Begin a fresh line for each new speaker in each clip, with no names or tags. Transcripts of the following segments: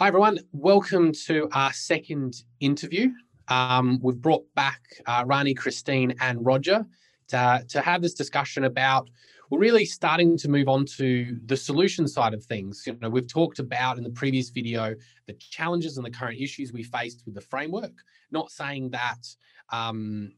Hi, everyone. Welcome to our second interview. Um, we've brought back uh, Rani, Christine, and Roger to, to have this discussion about we're really starting to move on to the solution side of things. You know, we've talked about in the previous video the challenges and the current issues we faced with the framework. Not saying that um,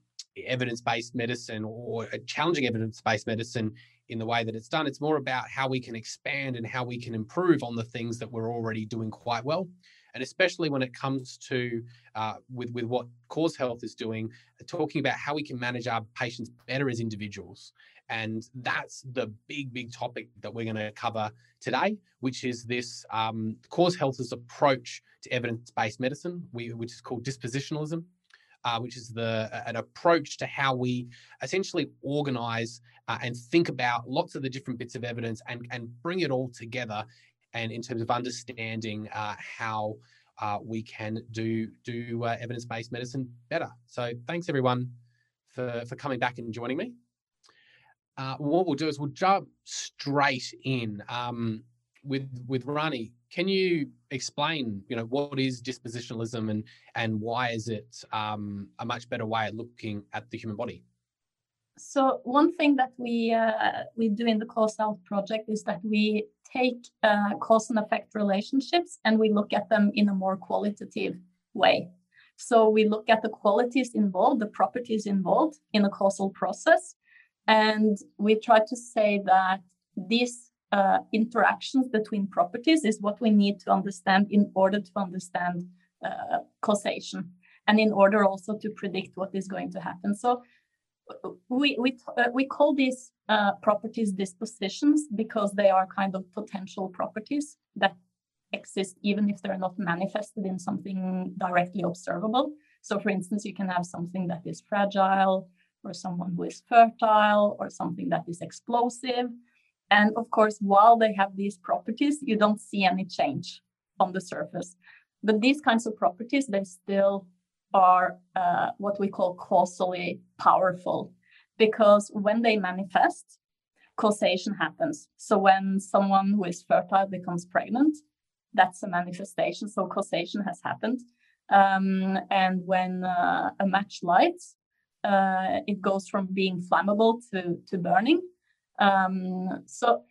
evidence-based medicine or challenging evidence-based medicine in the way that it's done. It's more about how we can expand and how we can improve on the things that we're already doing quite well. And especially when it comes to uh, with with what Cause Health is doing, talking about how we can manage our patients better as individuals, and that's the big big topic that we're going to cover today, which is this um, Cause Health's approach to evidence based medicine, which is called dispositionalism uh, which is the an approach to how we essentially organize uh, and think about lots of the different bits of evidence and and bring it all together, and in terms of understanding uh, how. Uh, we can do do uh, evidence based medicine better. So thanks everyone for for coming back and joining me. Uh, what we'll do is we'll jump straight in um, with with Rani. Can you explain, you know, what is dispositionalism and and why is it um, a much better way of looking at the human body?
So one thing that we uh, we do in the Cause Health project is that we take uh, cause and effect relationships and we look at them in a more qualitative way. So we look at the qualities involved, the properties involved in a causal process, and we try to say that these uh, interactions between properties is what we need to understand in order to understand uh, causation and in order also to predict what is going to happen. So we we uh, we call these uh, properties dispositions because they are kind of potential properties that exist even if they're not manifested in something directly observable. So, for instance, you can have something that is fragile, or someone who is fertile, or something that is explosive, and of course, while they have these properties, you don't see any change on the surface. But these kinds of properties, they still are uh, what we call causally powerful because when they manifest, causation happens. So when someone who is fertile becomes pregnant, that's a manifestation. So causation has happened. Um, and when uh, a match lights, uh, it goes from being flammable to, to burning. Um, so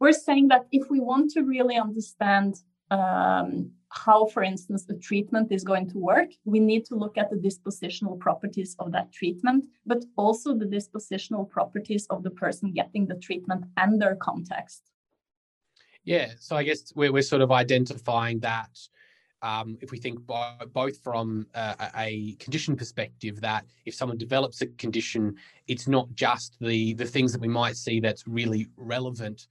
we're saying that if we want to really understand um, how, for instance, the treatment is going to work, we need to look at the dispositional properties of that treatment, but also the dispositional properties of the person getting the treatment and their context.
Yeah, so I guess we're, we're sort of identifying that um, if we think bo- both from a, a, condition perspective, that if someone develops a condition, it's not just the the things that we might see that's really relevant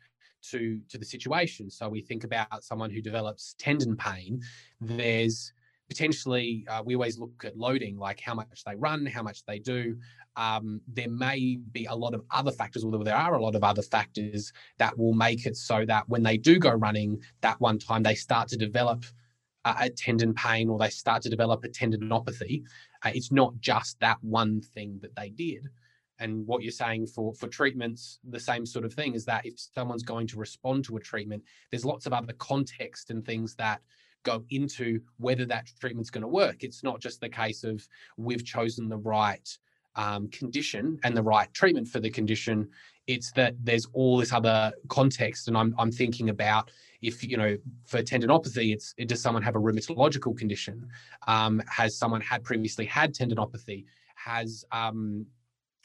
to to the situation. So we think about someone who develops tendon pain. There's potentially uh, we always look at loading, like how much they run, how much they do. Um, there may be a lot of other factors, although there are a lot of other factors that will make it so that when they do go running, that one time they start to develop a tendon pain or they start to develop a tendinopathy, uh, it's not just that one thing that they did. And what you're saying for for treatments, the same sort of thing is that if someone's going to respond to a treatment, there's lots of other context and things that go into whether that treatment's going to work. It's not just the case of we've chosen the right um, condition and the right treatment for the condition. It's that there's all this other context, and I'm I'm thinking about if you know for tendinopathy it's it, does someone have a rheumatological condition? Um, has someone had previously had tendinopathy? Has um,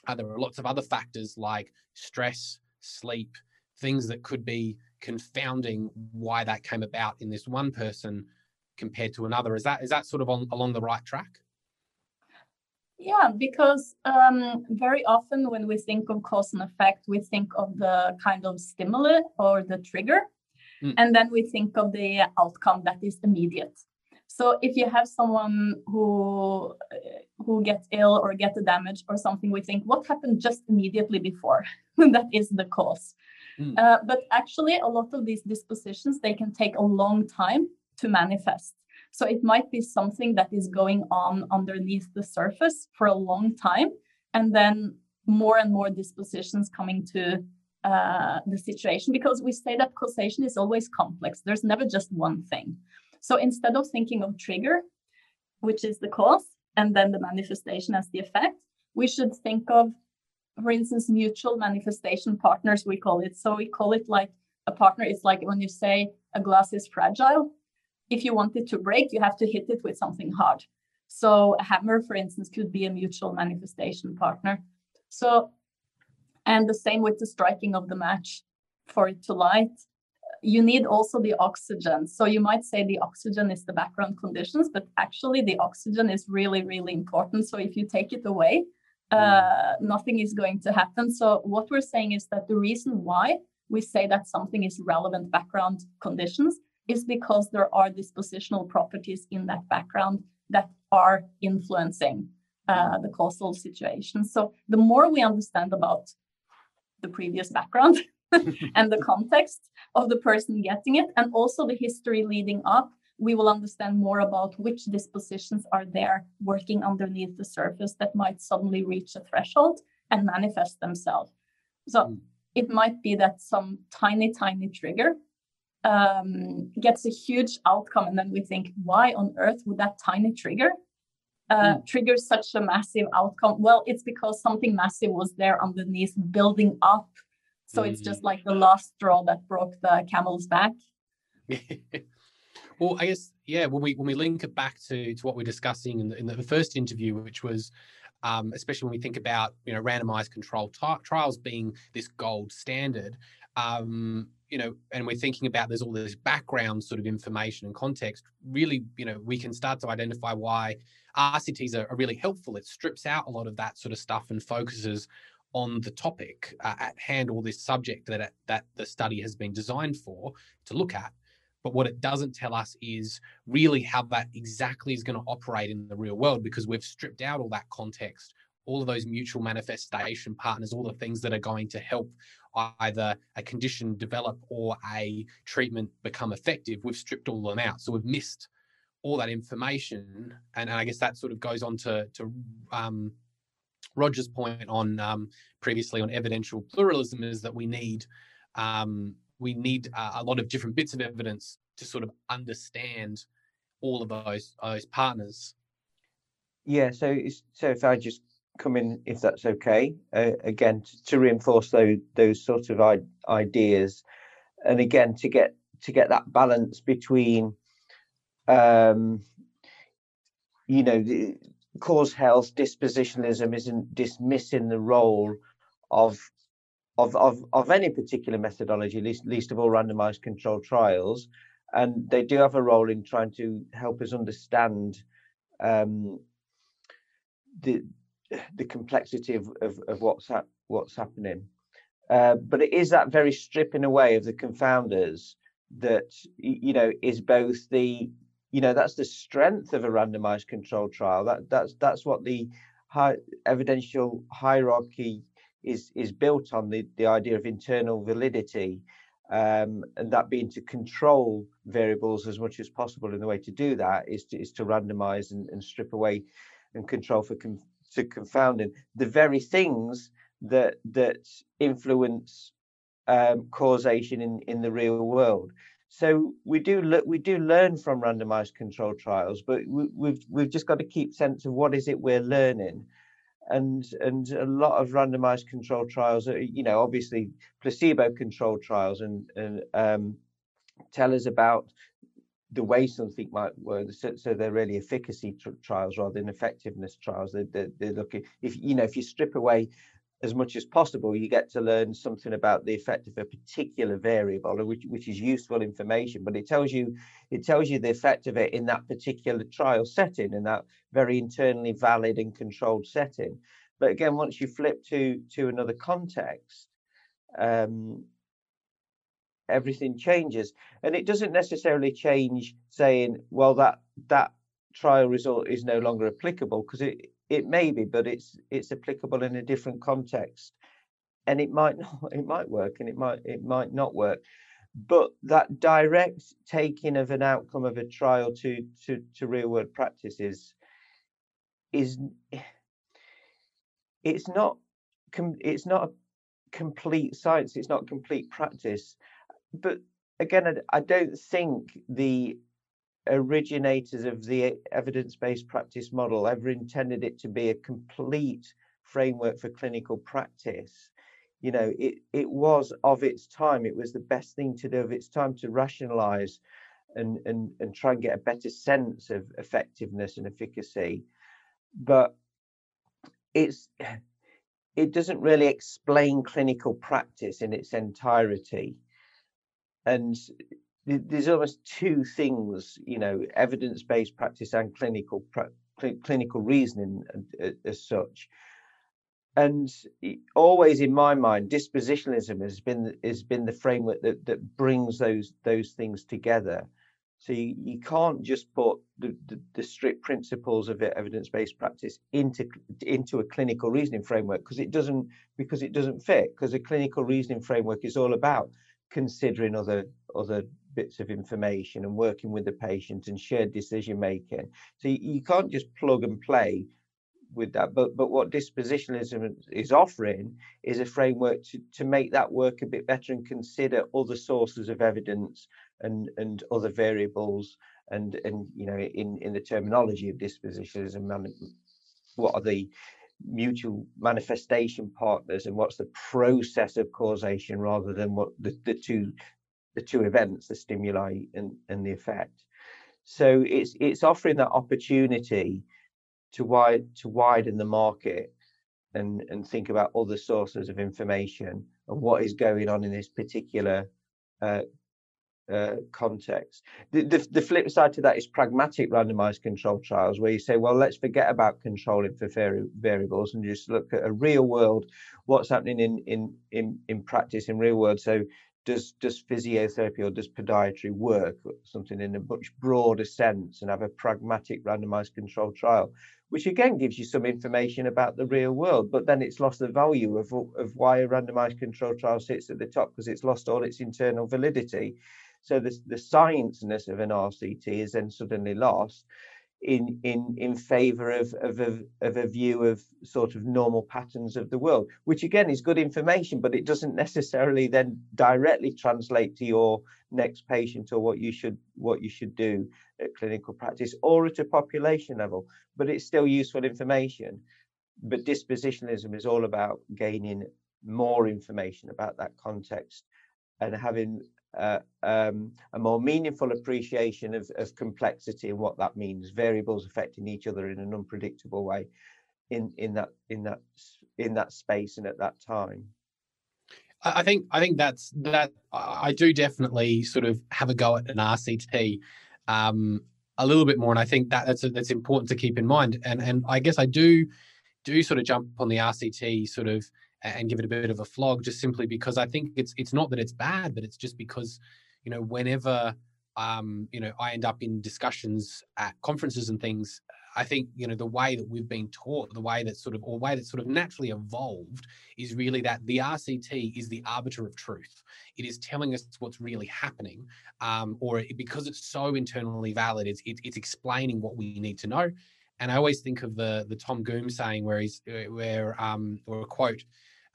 are there are lots of other factors like stress sleep things that could be confounding why that came about in this one person compared to another? Is that is that sort of on, along the right track?
Yeah, because um, very often when we think of cause and effect, we think of the kind of stimuli or the trigger. Mm. And then we think of the outcome that is immediate. So if you have someone who uh, who gets ill or get a damage or something, we think what happened just immediately before that is the cause. Mm. Uh, but actually, a lot of these dispositions they can take a long time to manifest. So it might be something that is going on underneath the surface for a long time, and then more and more dispositions coming to uh, the situation because we say that causation is always complex. There's never just one thing. So instead of thinking of trigger, which is the cause, and then the manifestation as the effect, we should think of, for instance, mutual manifestation partners, we call it. So we call it like a partner is like when you say a glass is fragile. If you want it to break, you have to hit it with something hard. So a hammer, for instance, could be a mutual manifestation partner. So, and the same with the striking of the match for it to light. You need also the oxygen. So you might say the oxygen is the background conditions, but actually the oxygen is really, really important. So if you take it away, uh, nothing is going to happen. So what we're saying is that the reason why we say that something is relevant background conditions is because there are dispositional properties in that background that are influencing uh, the causal situation. So the more we understand about the previous background and the context of the person getting it, and also the history leading up, we will understand more about which dispositions are there working underneath the surface that might suddenly reach a threshold and manifest themselves. So mm. it might be that some tiny, tiny trigger um, gets a huge outcome, and then we think, why on earth would that tiny trigger uh, mm. trigger such a massive outcome? Well, it's because something massive was there underneath, building up. So mm. it's just mm. like the last straw that broke the camel's back.
well, I guess yeah. When we when we link it back to to what we're discussing in the, in the first interview, which was um, especially when we think about you know randomized control t- trials being this gold standard. Um, you know, and we're thinking about there's all this background sort of information and context, really, you know, we can start to identify why RCTs are, are really helpful. It strips out a lot of that sort of stuff and focuses on the topic uh, at hand or this subject that that the study has been designed for to look at. But what it doesn't tell us is really how that exactly is going to operate in the real world because we've stripped out all that context, all of those mutual manifestation partners, all the things that are going to help either a condition develop or a treatment become effective, we've stripped all of them out. So we've missed all that information. And, and I guess that sort of goes on to, to um, Roger's point on um, previously on evidential pluralism is that we need um, we need uh, a lot of different bits of evidence to sort of understand all of those those partners.
Yeah. So so if I just come in if that's okay. Uh, again, to, to, reinforce those those sort of I- ideas, and again to get to get that balance between, um, you know, the cause health dispositionalism isn't dismissing the role of of of, of any particular methodology, least least of all randomized controlled trials, and they do have a role in trying to help us understand um, the the complexity of, of, of what's what's happening. Uh, but it is that very stripping away of the confounders that you know is both the you know that's the strength of a randomized control trial. That that's that's what the high, evidential hierarchy is is built on the the idea of internal validity. Um, and that being to control variables as much as possible. And the way to do that is to, is to randomize and, and strip away and control for con- to confounding the very things that that influence um, causation in in the real world. So we do look, we do learn from randomized control trials, but we, we've we've just got to keep sense of what is it we're learning, and and a lot of randomized control trials you know obviously placebo controlled trials and and um, tell us about the way something might work. So, so they're really efficacy tr- trials rather than effectiveness trials. They, they, they're looking if you know if you strip away as much as possible, you get to learn something about the effect of a particular variable, which which is useful information. But it tells you it tells you the effect of it in that particular trial setting, in that very internally valid and controlled setting. But again, once you flip to to another context, um, everything changes. And it doesn't necessarily change saying well that that trial result is no longer applicable because it it may be but it's it's applicable in a different context. And it might not it might work and it might it might not work. But that direct taking of an outcome of a trial to to to real world practice is is it's not it's not a complete science it's not complete practice but again, I, don't think the originators of the evidence-based practice model ever intended it to be a complete framework for clinical practice. You know it it was of its time it was the best thing to do of its time to rationalize and and and try and get a better sense of effectiveness and efficacy. But it's it doesn't really explain clinical practice in its entirety and there's almost two things you know evidence-based practice and clinical clinical reasoning as, uh, as such. And always in my mind dispositionalism has been has been the framework that that brings those those things together. So you, you can't just put the, the, the strict principles of evidence-based practice into into a clinical reasoning framework because it doesn't because it doesn't fit because a clinical reasoning framework is all about considering other other bits of information and working with the patient and shared decision making so you, you can't just plug and play with that. But but what dispositionalism is offering is a framework to, to make that work a bit better and consider other sources of evidence and and other variables and and you know in in the terminology of dispositionalism what are the mutual manifestation partners and what's the process of causation rather than what the, the two the two events the stimuli and and the effect. So it's it's offering that opportunity to wide to widen the market and and think about other sources of information and what is going on in this particular uh, uh, context. The, the, the flip side to that is pragmatic randomized control trials, where you say, well, let's forget about controlling for vari- variables and just look at a real world, what's happening in in in in practice in real world. So does does physiotherapy or does podiatry work something in a much broader sense and have a pragmatic randomized control trial which again gives you some information about the real world but then it's lost the value of, of why a randomized control trial sits at the top because it's lost all its internal validity so the, the science-ness of an rct is then suddenly lost in in in favor of of a, of a view of sort of normal patterns of the world which again is good information but it doesn't necessarily then directly translate to your next patient or what you should what you should do at clinical practice or at a population level. But it's still useful information. But dispositionalism is all about gaining more information about that context and having uh, um, a more meaningful appreciation of, of complexity and what that means, variables affecting each other in an unpredictable way in, in that in that in that space and at that time.
I think I think that's that I do definitely sort of have a go at an RCT um, a little bit more, and I think that that's that's important to keep in mind. And and I guess I do do sort of jump on the RCT sort of and give it a bit of a flog just simply because I think it's it's not that it's bad, but it's just because you know whenever um, you know I end up in discussions at conferences and things, I think you know the way that we've been taught, the way that sort of or way that sort of naturally evolved is really that the RCT is the arbiter of truth. It is telling us what's really happening, um, or it, because it's so internally valid, it's it, it's explaining what we need to know. And I always think of the the Tom Goom saying where he's where um or a quote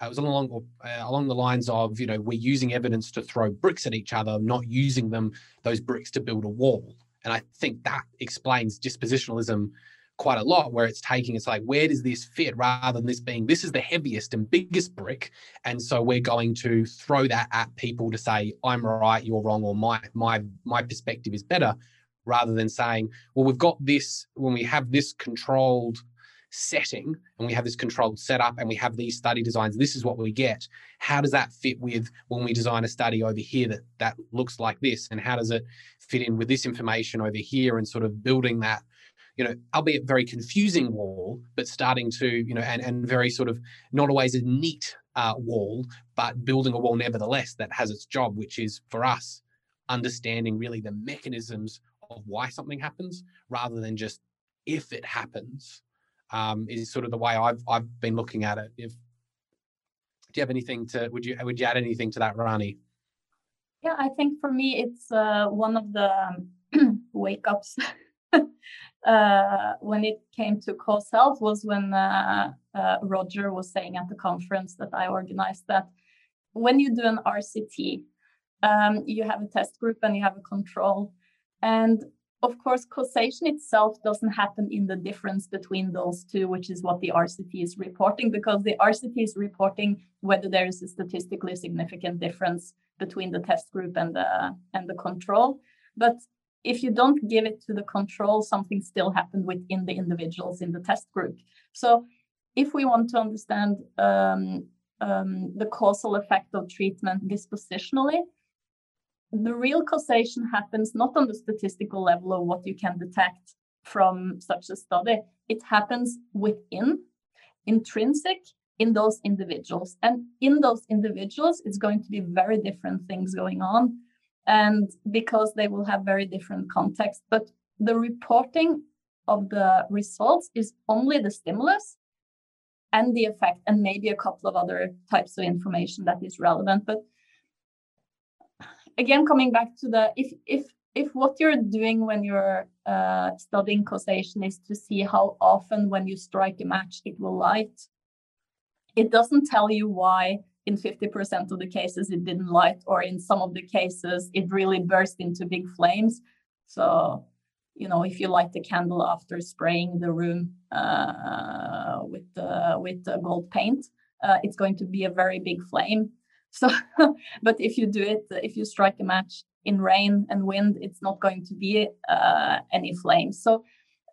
uh, it was along uh, along the lines of you know we're using evidence to throw bricks at each other, not using them those bricks to build a wall. And I think that explains dispositionalism quite a lot, where it's taking it's like where does this fit rather than this being this is the heaviest and biggest brick, and so we're going to throw that at people to say I'm right, you're wrong, or my my my perspective is better, rather than saying well we've got this when we have this controlled setting and we have this controlled setup and we have these study designs this is what we get. How does that fit with when we design a study over here that that looks like this? And how does it fit in with this information over here and sort of building that you know albeit very confusing wall but starting to you know and and very sort of not always a neat uh, wall but building a wall nevertheless that has its job which is for us understanding really the mechanisms of why something happens rather than just if it happens um, is sort of the way I've I've been looking at it. If do you have anything to would you would you add anything to that, Rani?
Yeah, I think for me it's uh, one of the wake ups uh, when it came to cause health was when uh, uh, Roger was saying at the conference that I organized that when you do an RCT, um, you have a test group and you have a control, and of course, causation itself doesn't happen in the difference between those two, which is what the RCT is reporting, because the RCT is reporting whether there is a statistically significant difference between the test group and the and the control. But if you don't give it to the control, something still happened within the individuals in the test group. So if we want to understand um, um, the causal effect of treatment dispositionally, the real causation happens not on the statistical level of what you can detect from such a study. It happens within, intrinsic in those individuals. And in those individuals, it's going to be very different things going on. And because they will have very different context. But the reporting of the results is only the stimulus and the effect, and maybe a couple of other types of information that is relevant. But again coming back to the if if if what you're doing when you're uh, studying causation is to see how often when you strike a match it will light it doesn't tell you why in 50% of the cases it didn't light or in some of the cases it really burst into big flames. So you know if you light the candle after spraying the room uh, with the with the gold paint uh, it's going to be a very big flame so, but if you do it, if you strike a match in rain and wind, it's not going to be uh, any flames. So,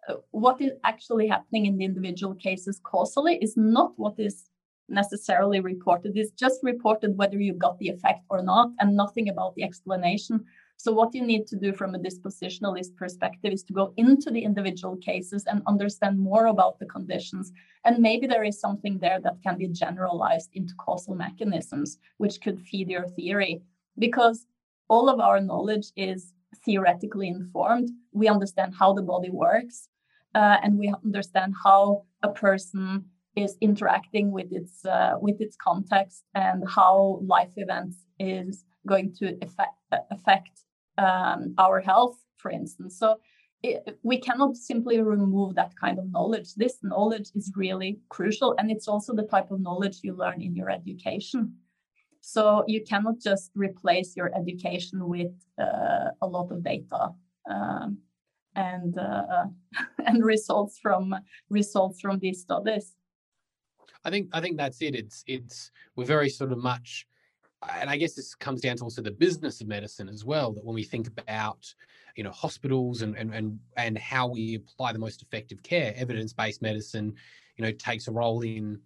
uh, what is actually happening in the individual cases causally is not what is necessarily reported. It's just reported whether you got the effect or not, and nothing about the explanation. So, what you need to do from a dispositionalist perspective is to go into the individual cases and understand more about the conditions. And maybe there is something there that can be generalized into causal mechanisms, which could feed your theory. Because all of our knowledge is theoretically informed. We understand how the body works, uh, and we understand how a person is interacting with its uh, with its context and how life events is going to affect, affect um, our health, for instance. So it, we cannot simply remove that kind of knowledge. This knowledge is really crucial, and it's also the type of knowledge you learn in your education. So you cannot just replace your education with uh, a lot of data um, and uh, and results from results from these studies.
I think I think that's it. It's it's we're very sort of much and I guess this comes down to also the business of medicine as well. That when we think about, you know, hospitals and and and, and how we apply the most effective care, evidence-based medicine, you know, takes a role in.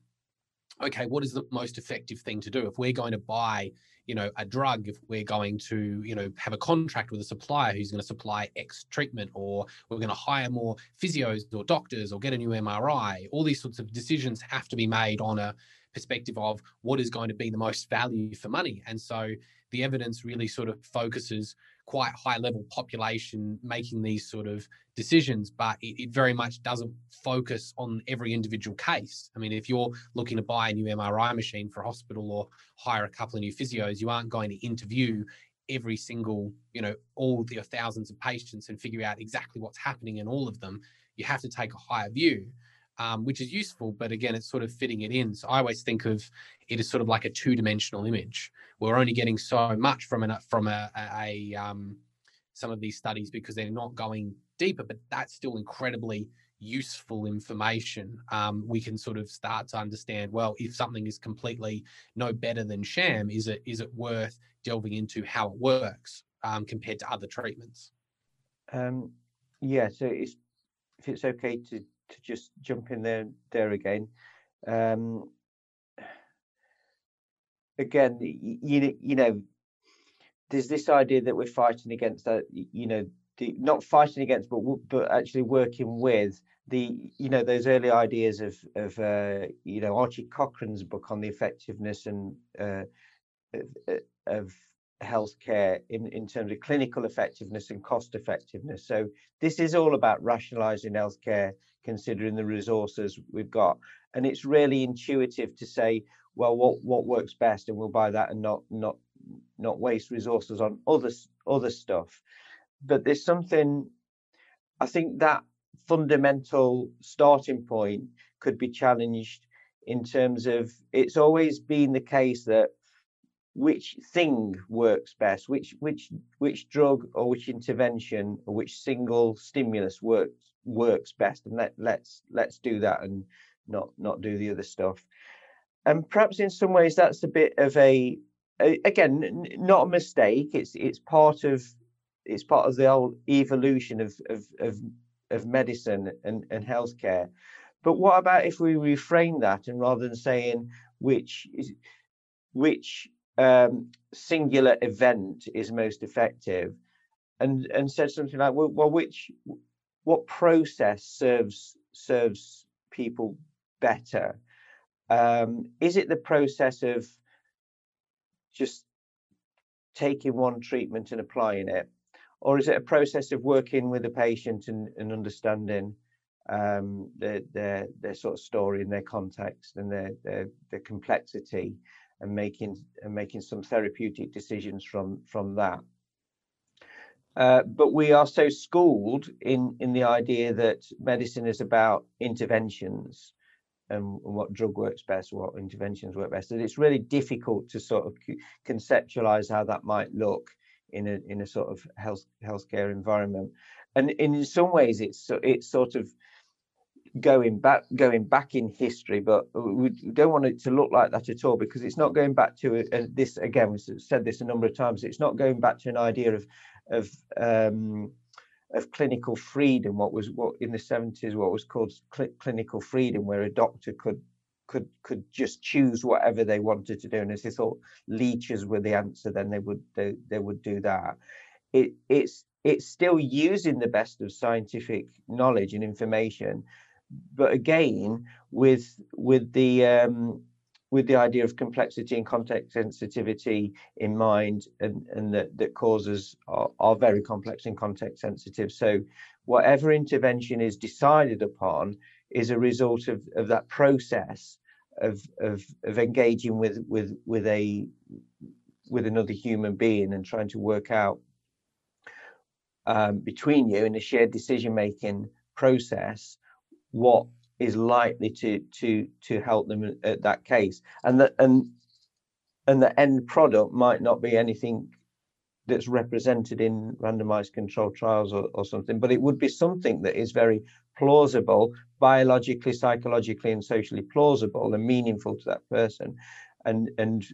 Okay, what is the most effective thing to do if we're going to buy, you know, a drug? If we're going to, you know, have a contract with a supplier who's going to supply X treatment, or we're going to hire more physios or doctors, or get a new MRI, all these sorts of decisions have to be made on a perspective of what is going to be the most value for money. And so the evidence really sort of focuses quite high level population making these sort of decisions, but it, it, very much doesn't focus on every individual case. I mean, if you're looking to buy a new MRI machine for a hospital or hire a couple of new physios, you aren't going to interview every single, you know, all the thousands of patients and figure out exactly what's happening in all of them. You have to take a higher view um, which is useful. But again, it's sort of fitting it in. So I always think of it as sort of like a two-dimensional image. We're only getting so much from an from a, a, um, some of these studies because they're not going deeper, but that's still incredibly useful information. Um, we can sort of start to understand. Well, if something is completely no better than sham, is it is it worth delving into how it works um, compared to other treatments?
Um, yeah. So if it's okay to to just jump in there there again. Um, again, you you know, there's this idea that we're fighting against that. You know, the, not fighting against, but but actually working with the you know those early ideas of of uh, you know Archie Cochrane's book on the effectiveness and uh, of, of healthcare in, in terms of clinical effectiveness and cost effectiveness. So this is all about rationalizing healthcare, considering the resources we've got. And it's really intuitive to say, well, what what works best, and we'll buy that and not not not waste resources on other other stuff. But there's something I think that fundamental starting point could be challenged in terms of it's always been the case that which thing works best, which which which drug or which intervention or which single stimulus works works best, and let let's let's do that and not not do the other stuff. And perhaps in some ways that's a bit of a, a again not a mistake. It's it's part of it's part of the old evolution of of of, of medicine and, and healthcare. But what about if we reframe that and rather than saying which which um, singular event is most effective, and and said something like, well, well, which what process serves serves people better? Um, is it the process of just taking one treatment and applying it, or is it a process of working with the patient and, and understanding um, their, their their sort of story and their context and their their, their complexity? and making and making some therapeutic decisions from from that. Uh, but we are so schooled in in the idea that medicine is about interventions and what drug works best, what interventions work best, that it's really difficult to sort of conceptualize how that might look in a in a sort of health healthcare environment. And in some ways, it's it's sort of going back going back in history, but we don't want it to look like that at all because it's not going back to a, a, this again. We've said this a number of times. It's not going back to an idea of of um, of clinical freedom. What was what in the seventies what was called cl- clinical freedom, where a doctor could could could just choose whatever they wanted to do, and as they thought leeches were the answer, then they would they, they would do that. It it's it's still using the best of scientific knowledge and information but again with with the um, with the idea of complexity and context sensitivity in mind and, and that, that causes are, are very complex and context sensitive. So whatever intervention is decided upon is a result of, of that process of, of, of engaging with, with, with a with another human being and trying to work out um, between you in a shared decision making process what is likely to to to help them at that case. And that and and the end product might not be anything that's represented in randomized controlled trials or, or something but it would be something that is very plausible biologically psychologically and socially plausible and meaningful to that person. And and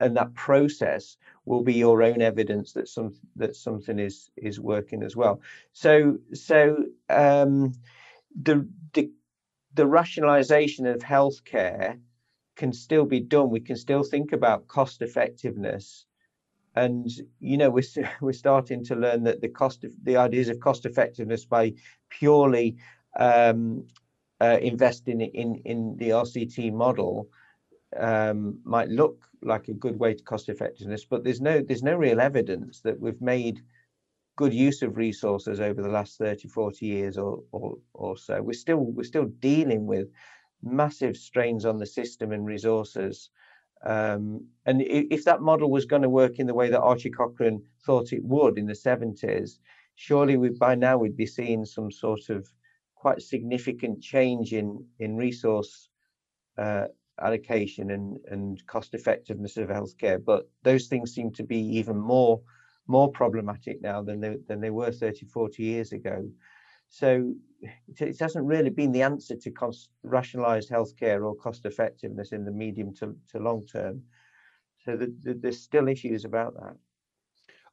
and that process will be your own evidence that some that something is is working as well. So so um the, the the rationalization of healthcare can still be done. We can still think about cost effectiveness, and you know we're we're starting to learn that the cost of the ideas of cost effectiveness by purely um, uh, investing in in the RCT model um, might look like a good way to cost effectiveness, but there's no there's no real evidence that we've made good use of resources over the last 30 40 years or, or, or so. We're still we're still dealing with massive strains on the system and resources. Um, and if that model was going to work in the way that Archie Cochrane thought it would in the 70s surely we by now we'd be seeing some sort of quite significant change in in resource uh, allocation and and cost effectiveness of healthcare. But those things seem to be even more more problematic now than they, than they were 30, 40 years ago. So it hasn't really been the answer to cost, rationalized healthcare or cost effectiveness in the medium to, to long term. So the, the, there's still issues about that.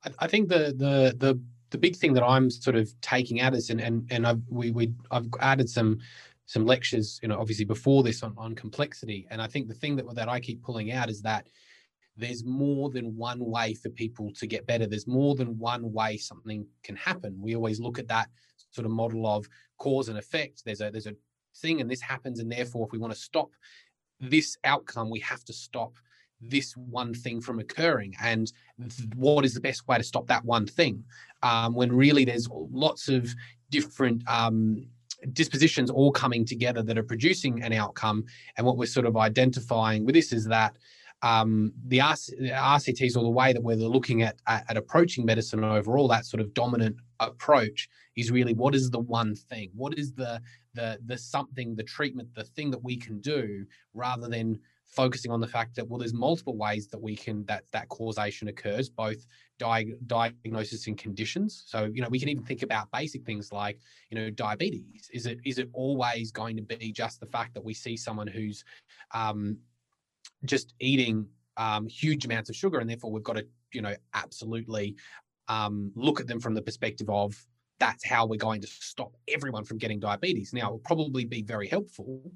I, I think the, the the the big thing that I'm sort of taking out is and and and I've we we I've added some some lectures, you know, obviously before this on, on complexity. And I think the thing that that I keep pulling out is that there's more than one way for people to get better. There's more than one way something can happen. We always look at that sort of model of cause and effect. There's a there's a thing and this happens, and therefore, if we want to stop this outcome, we have to stop this one thing from occurring and what is the best way to stop that one thing um, when really there's lots of different um, dispositions all coming together that are producing an outcome and what we're sort of identifying with this is that um, the, the RCTs or the way that we're looking at, at, at approaching medicine overall, that sort of dominant approach is really what is the one thing? What is the the the something, the treatment, the thing that we can do rather than focusing on the fact that well there's multiple ways that we can that that causation occurs both di- diagnosis and conditions so you know we can even think about basic things like you know diabetes is it is it always going to be just the fact that we see someone who's um, just eating um, huge amounts of sugar and therefore we've got to you know absolutely um, look at them from the perspective of that's how we're going to stop everyone from getting diabetes now it will probably be very helpful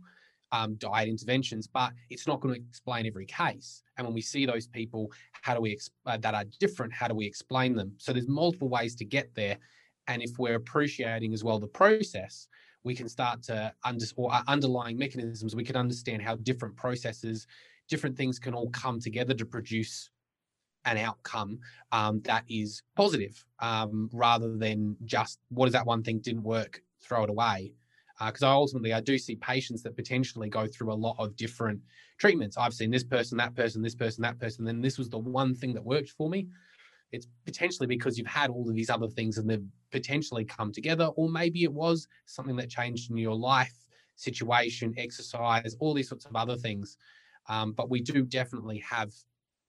um, diet interventions, but it's not going to explain every case. And when we see those people, how do we uh, that are different? How do we explain them? So there's multiple ways to get there, and if we're appreciating as well the process, we can start to under or uh, underlying mechanisms. We can understand how different processes, different things can all come together to produce an outcome um, that is positive, um, rather than just what is that one thing didn't work, throw it away because uh, I ultimately I do see patients that potentially go through a lot of different treatments. I've seen this person, that person, this person, that person, then this was the one thing that worked for me. It's potentially because you've had all of these other things and they've potentially come together, or maybe it was something that changed in your life, situation, exercise, all these sorts of other things. Um, but we do definitely have,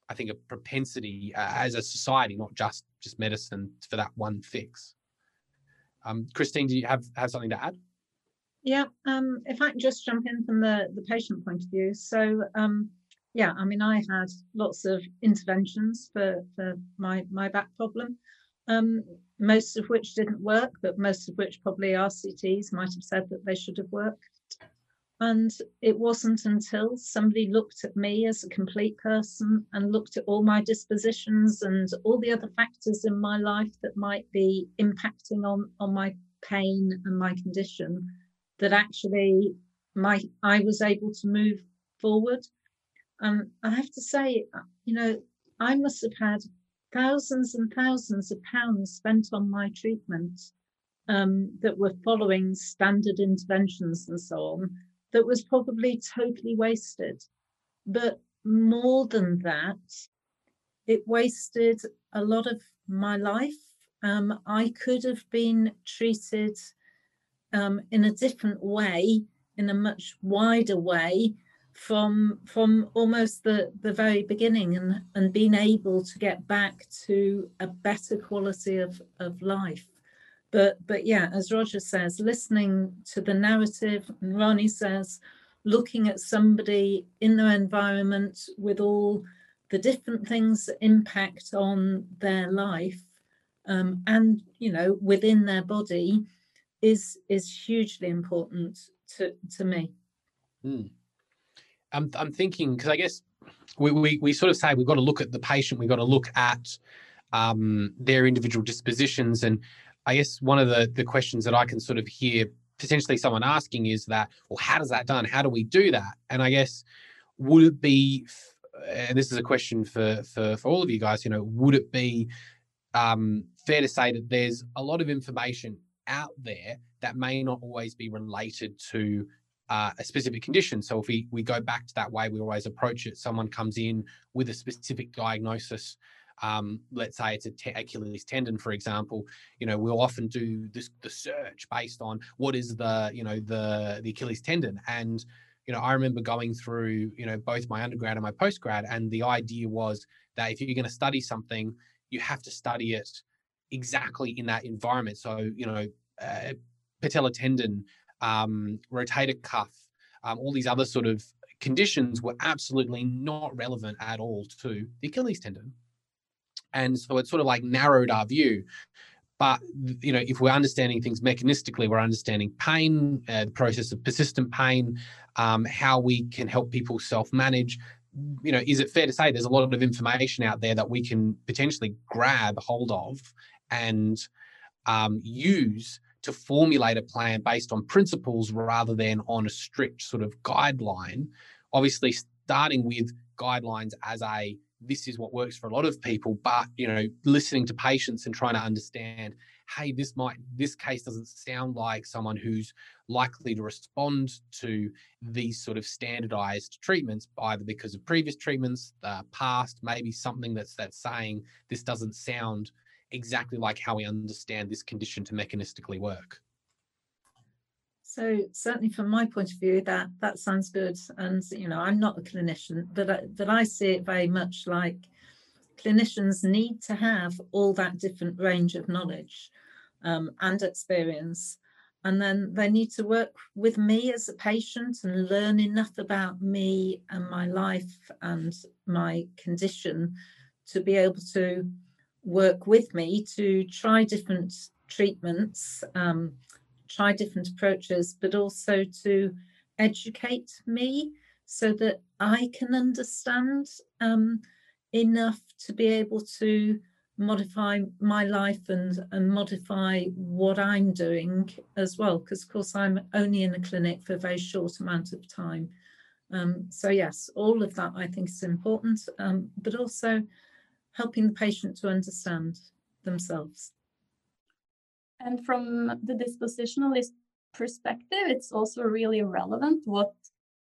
I think, a propensity uh, as a society, not just just medicine, for that one fix. Um, Christine, do you have have something to add?
Yeah, um, if I can just jump in from the, the patient point of view. So, um, yeah, I mean, I had lots of interventions for, for my, my back problem, um, most of which didn't work, but most of which probably RCTs might have said that they should have worked. And it wasn't until somebody looked at me as a complete person and looked at all my dispositions and all the other factors in my life that might be impacting on, on my pain and my condition that actually my I was able to move forward. Um, I have to say, you know, I must have had thousands and thousands of pounds spent on my treatment um, that were following standard interventions and so on, that was probably totally wasted. But more than that, it wasted a lot of my life. Um, I could have been treated um, in a different way, in a much wider way, from from almost the the very beginning, and and being able to get back to a better quality of of life. But but yeah, as Roger says, listening to the narrative, and Rani says, looking at somebody in their environment with all the different things that impact on their life um, and you know within their body is is hugely important to to me.
Mm. I'm I'm thinking because I guess we, we we sort of say we've got to look at the patient, we've got to look at um, their individual dispositions, and I guess one of the the questions that I can sort of hear potentially someone asking is that, well, how does that done? How do we do that? And I guess would it be, and this is a question for for for all of you guys, you know, would it be um, fair to say that there's a lot of information out there that may not always be related to uh, a specific condition. So if we we go back to that way we always approach it, someone comes in with a specific diagnosis. Um, let's say it's a te- Achilles tendon, for example. You know, we'll often do this the search based on what is the you know the the Achilles tendon, and you know I remember going through you know both my undergrad and my postgrad, and the idea was that if you're going to study something, you have to study it exactly in that environment. So, you know, uh, patella tendon, um, rotator cuff, um, all these other sort of conditions were absolutely not relevant at all to the Achilles tendon. And so it sort of like narrowed our view. But you know, if we're understanding things mechanistically, we're understanding pain, uh, the process of persistent pain, um, how we can help people self-manage you know, is it fair to say there's a lot of information out there that we can potentially grab hold of and um, use to formulate a plan based on principles rather than on a strict sort of guideline. Obviously, starting with guidelines as a this is what works for a lot of people, but you know, listening to patients and trying to understand, hey, this might this case doesn't sound like someone who's likely to respond to these sort of standardized treatments, either because of previous treatments, the past, maybe something that's that's saying this doesn't sound exactly like how we understand this condition to mechanistically work.
So certainly from my point of view, that that sounds good. And you know, I'm not a clinician, but I, but I see it very much like clinicians need to have all that different range of knowledge um, and experience. And then they need to work with me as a patient and learn enough about me and my life and my condition to be able to work with me to try different treatments, um, try different approaches, but also to educate me so that I can understand um, enough to be able to modify my life and and modify what I'm doing as well because of course I'm only in a clinic for a very short amount of time. Um, so yes all of that I think is important um, but also helping the patient to understand themselves
and from the dispositionalist perspective it's also really relevant what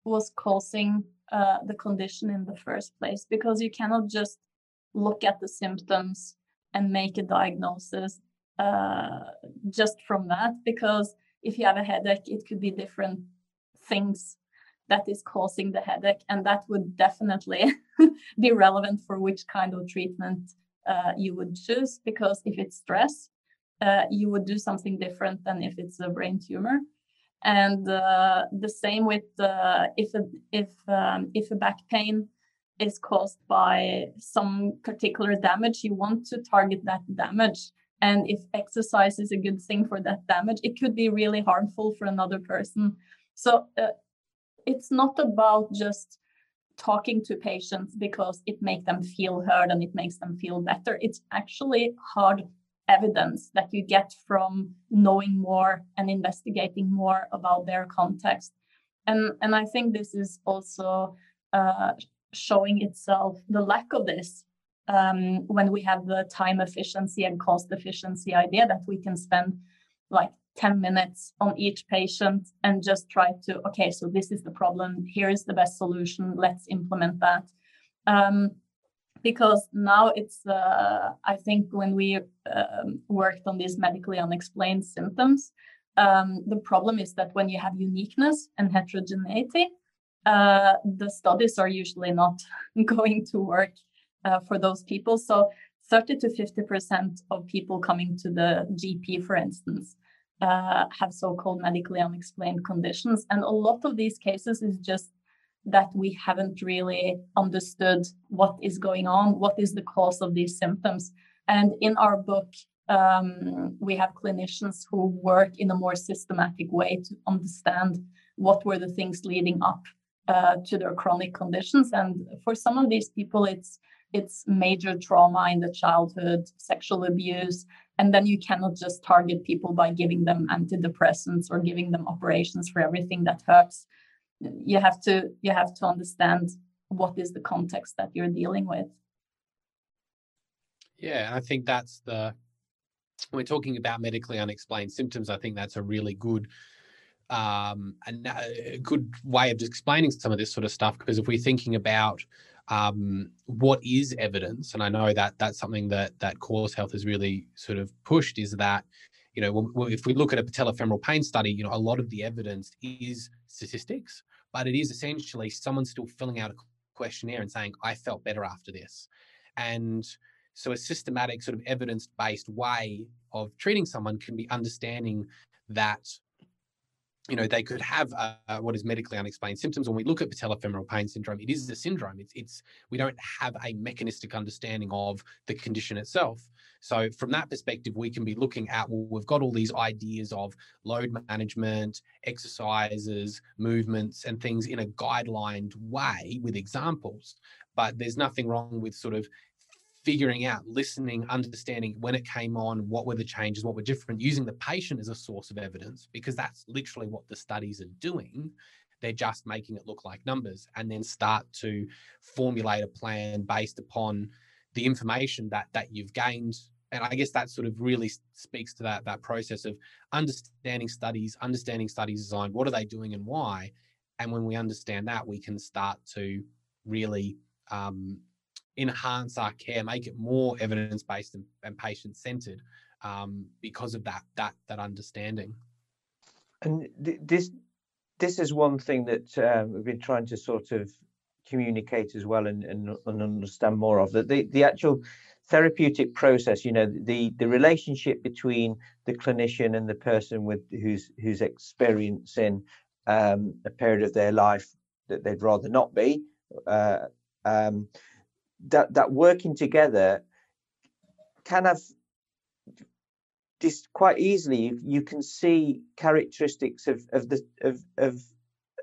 was causing uh, the condition in the first place because you cannot just look at the symptoms and make a diagnosis uh, just from that because if you have a headache it could be different things that is causing the headache and that would definitely be relevant for which kind of treatment uh, you would choose because if it's stress uh, you would do something different than if it's a brain tumor and uh, the same with uh, if a, if um, if a back pain is caused by some particular damage, you want to target that damage. And if exercise is a good thing for that damage, it could be really harmful for another person. So uh, it's not about just talking to patients because it makes them feel heard and it makes them feel better. It's actually hard evidence that you get from knowing more and investigating more about their context. And, and I think this is also uh, showing itself the lack of this um, when we have the time efficiency and cost efficiency idea that we can spend like 10 minutes on each patient and just try to, okay, so this is the problem. Here is the best solution. Let's implement that. Um, because now it's uh, i think when we um, worked on these medically unexplained symptoms um, the problem is that when you have uniqueness and heterogeneity uh, the studies are usually not going to work uh, for those people. So 30 to 50 percent of people coming to the gp for instance uh, have so-called medically unexplained conditions. And a lot of these cases is just that we haven't really understood what is going on, what is the cause of these symptoms. And in our book, um, we have clinicians who work in a more systematic way to understand what were the things leading up uh, to their chronic conditions. And for some of these people, it's it's major trauma in the childhood, sexual abuse, and then you cannot just target people by giving them antidepressants or giving them operations for everything that hurts you have to you have to understand what is the context that you're dealing with.
Yeah i think that's the we're talking about medically unexplained symptoms i think that's a really good um a, good way of explaining some of this sort of stuff because if we're thinking about um, what is evidence and i know that that's something that that Cause Health has really sort of pushed is that you know if we look at a patellofemoral pain study you know a lot of the evidence is statistics but it is essentially someone still filling out a questionnaire and saying, I felt better after this. And so a systematic, sort of evidence based way of treating someone can be understanding that you know they could have uh, what is medically unexplained symptoms when we look at patellofemoral pain syndrome it is a syndrome it's it's we don't have a mechanistic understanding of the condition itself so from that perspective, we can be looking at, well, we've got all these ideas of load management, exercises, movements, and things in a guidelined way with examples. But there's nothing wrong with sort of figuring out, listening, understanding when it came on, what were the changes, what were different, using the patient as a source of evidence, because that's literally what the studies are doing. They're just making it look like numbers and then start to formulate a plan based upon the information that that you've gained and i guess that sort of really speaks to that that process of understanding studies understanding studies design what are they doing and why and when we understand that we can start to really um, enhance our care make it more evidence based and, and patient centered um, because of that that that understanding.
And th- this this is one thing that um, we've been trying to sort of communicate as well and, and, and understand more of that the, the actual therapeutic process you know the the relationship between the clinician and the person with who's who's experiencing um, a period of their life that they'd rather not be uh, um, that that working together can have just quite easily you, you can see characteristics of of the of of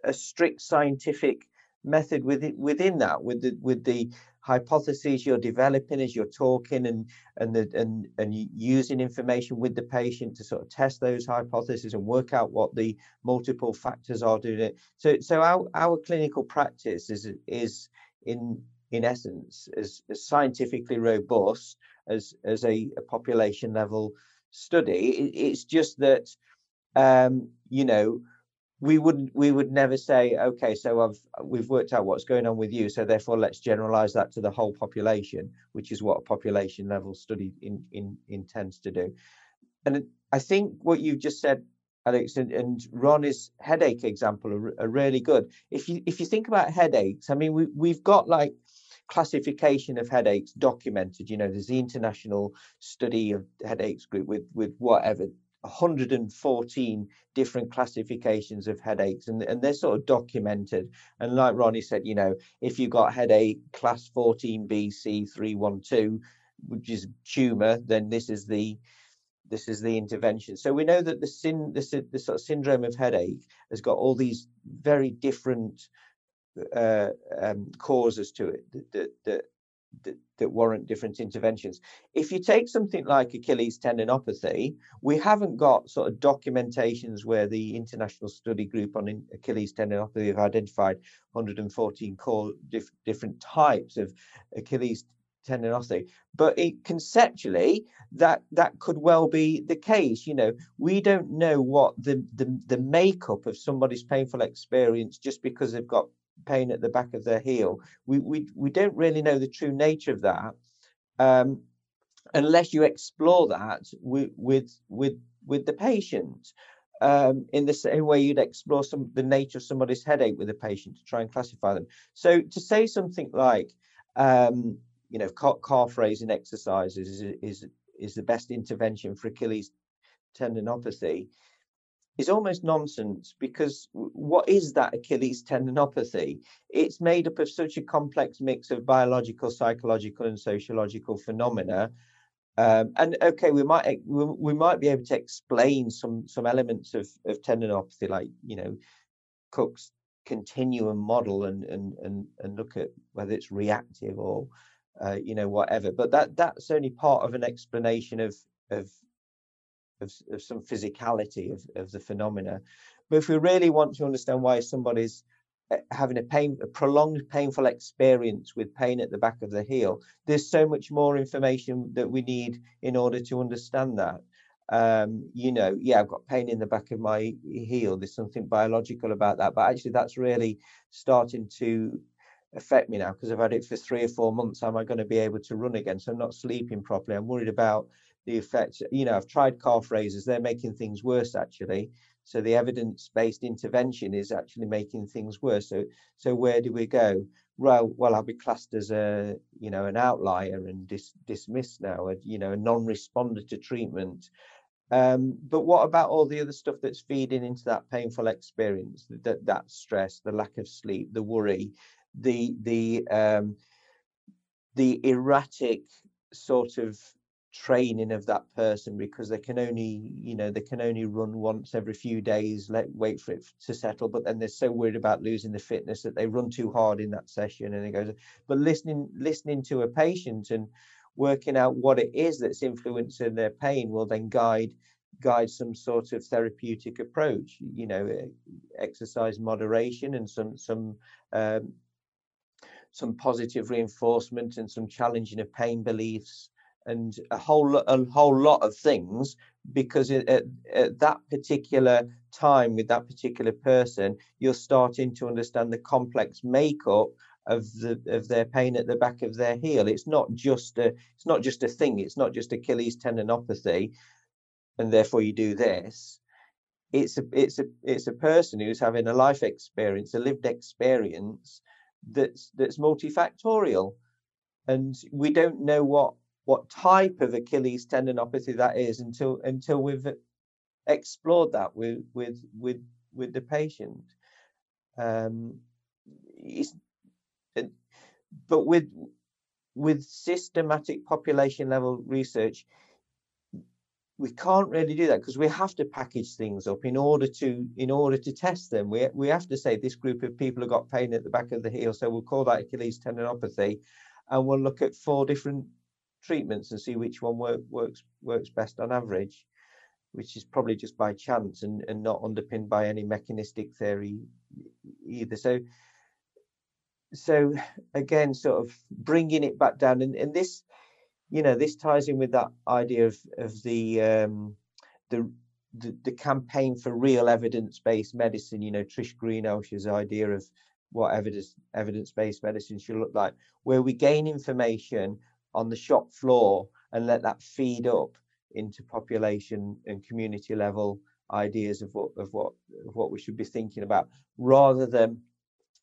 a strict scientific method within within that with the with the hypotheses you're developing as you're talking and and the and and using information with the patient to sort of test those hypotheses and work out what the multiple factors are doing it. So so our our clinical practice is is in in essence as, as scientifically robust as as a, a population level study. it's just that um, you know we would we would never say okay so I've we've worked out what's going on with you so therefore let's generalize that to the whole population which is what a population level study in, in intends to do and I think what you've just said Alex and, and Rani's headache example are, are really good if you if you think about headaches I mean we we've got like classification of headaches documented. You know, there's the international study of headaches group with with whatever 114 different classifications of headaches and, and they're sort of documented and like Rani said you know if you've got headache class 14 bc 312 which is tumor then this is the this is the intervention so we know that the sin the, the sort of syndrome of headache has got all these very different uh, um, causes to it that, that, that, that, warrant different interventions. If you take something like Achilles tendinopathy, we haven't got sort of documentations where the International Study Group on Achilles tendinopathy have identified 114 core diff, different types of Achilles tendinopathy. But it, conceptually, that that could well be the case. You know, we don't know what the, the the makeup of somebody's painful experience just because they've got pain at the back of their heel. We we we don't really know the true nature of that um, unless you explore that with with with with the patient. Um, in the same way you'd explore some the nature of somebody's headache with a patient to try and classify them. So to say something like, um, you know, calf raising exercises is, is is the best intervention for Achilles tendinopathy is almost nonsense because what is that Achilles tendinopathy? It's made up of such a complex mix of biological, psychological, and sociological phenomena. Um, and okay, we might we might be able to explain some some elements of, of tendinopathy, like you know, Cook's continuum model, and and and and look at whether it's reactive or uh, you know whatever. But that that's only part of an explanation of of of, of some physicality of, of the phenomena. But if we really want to understand why somebody's eh, having a pain, a prolonged painful experience with pain at the back of the heel, there's so much more information that we need in order to understand that. Um, you know, yeah, I've got pain in the back of my heel. There's something biological about that, but actually, that's really starting to affect me now because I've had it for three or four months. Am I going to be able to run again? So I'm not sleeping properly. I'm worried about the effects. You know, I've tried calf raisers; they're making things worse actually. So the evidence-based intervention is actually making things worse. So, so where do we go? Well, well, I'll be classed as a, you know, an outlier and dis, dismissed now, a, you know, a non-responder to treatment. Um, but what about all the other stuff that's feeding into that painful experience? That that stress, the lack of sleep, the worry, the the um, the erratic sort of training of that person because they can only you know they can only run once every few days let wait for it to settle but then they're so worried about losing the fitness that they run too hard in that session and it goes but listening listening to a patient and working out what it is that's influencing their pain will then guide guide some sort of therapeutic approach you know exercise moderation and some some um, some positive reinforcement and some challenging of pain beliefs and a whole a whole lot of things because at, at, that particular time with that particular person you're starting to understand the complex makeup of the of their pain at the back of their heel. It's not just a it's not just a thing. It's not just achilles tendinopathy and therefore you do this. It's a it's a it's a person who's having a life experience, a lived experience that's that's multifactorial, and we don't know what what type of Achilles tendinopathy that is until until we've explored that with with with with the patient. Um, but with with systematic population level research, we can't really do that because we have to package things up in order to in order to test them. We we have to say this group of people have got pain at the back of the heel, so we'll call that Achilles tendinopathy, and we'll look at four different treatments and see which one work, works works best on average, which is probably just by chance and, and not underpinned by any mechanistic theory either. So so again, sort of bringing it back down, and, and this you know, this ties in with that idea of of the um, the, the, the campaign for real evidence-based medicine. You know, Trish Greenhalgh's idea of what evidence evidence-based medicine should look like, where we gain information on the shop floor and let that feed up into population and community level ideas of what of what of what we should be thinking about, rather than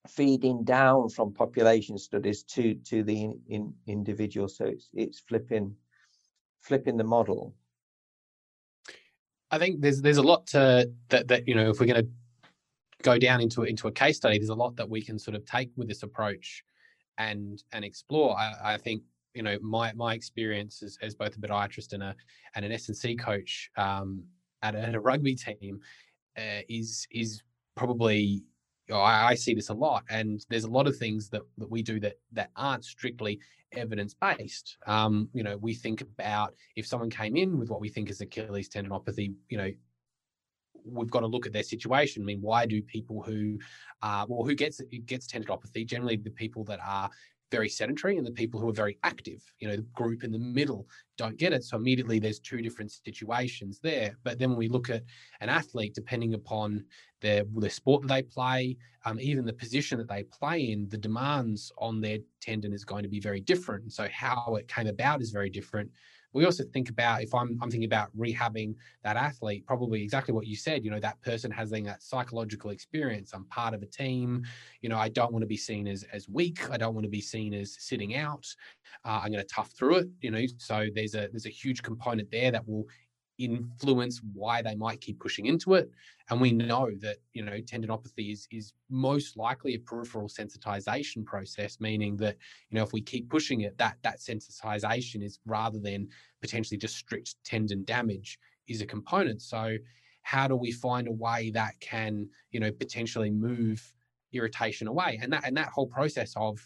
feeding down from population studies to to the in, in individual. So it's it's flipping flipping the model.
I think there's there's a lot to that that you know if we're going to go down into into a case study there's a lot that we can sort of take with this approach and and explore. I, I think you know my my experience as, as both a podiatrist and a and an S&C coach um, at, a, at a rugby team uh, is is probably you know, I, I, see this a lot, and there's a lot of things that, that we do that that aren't strictly evidence based. Um, you know, we think about if someone came in with what we think is Achilles tendinopathy, you know, we've got to look at their situation. I mean, why do people who, uh, well, who gets gets tendinopathy? Generally, the people that are very sedentary and the people who are very active. You know, the group in the middle don't get it. So immediately there's two different situations there. But then when we look at an athlete, depending upon their the sport that they play, um, even the position that they play in, the demands on their tendon is going to be very different. So how it came about is very different we also think about if I'm I'm thinking about rehabbing that athlete, probably exactly what you said. You know, that person has that psychological experience. I'm part of a team. You know, I don't want to be seen as as weak. I don't want to be seen as sitting out. Uh, I'm going to tough through it. You know, so there's a there's a huge component there that will influence why they might keep pushing into it. And we know that, you know, tendinopathy is, is most likely a peripheral sensitization process, meaning that, you know, if we keep pushing it, that that sensitization is rather than potentially just strict tendon damage is a component. So how do we find a way that can, you know, potentially move irritation away? And that and that whole process of,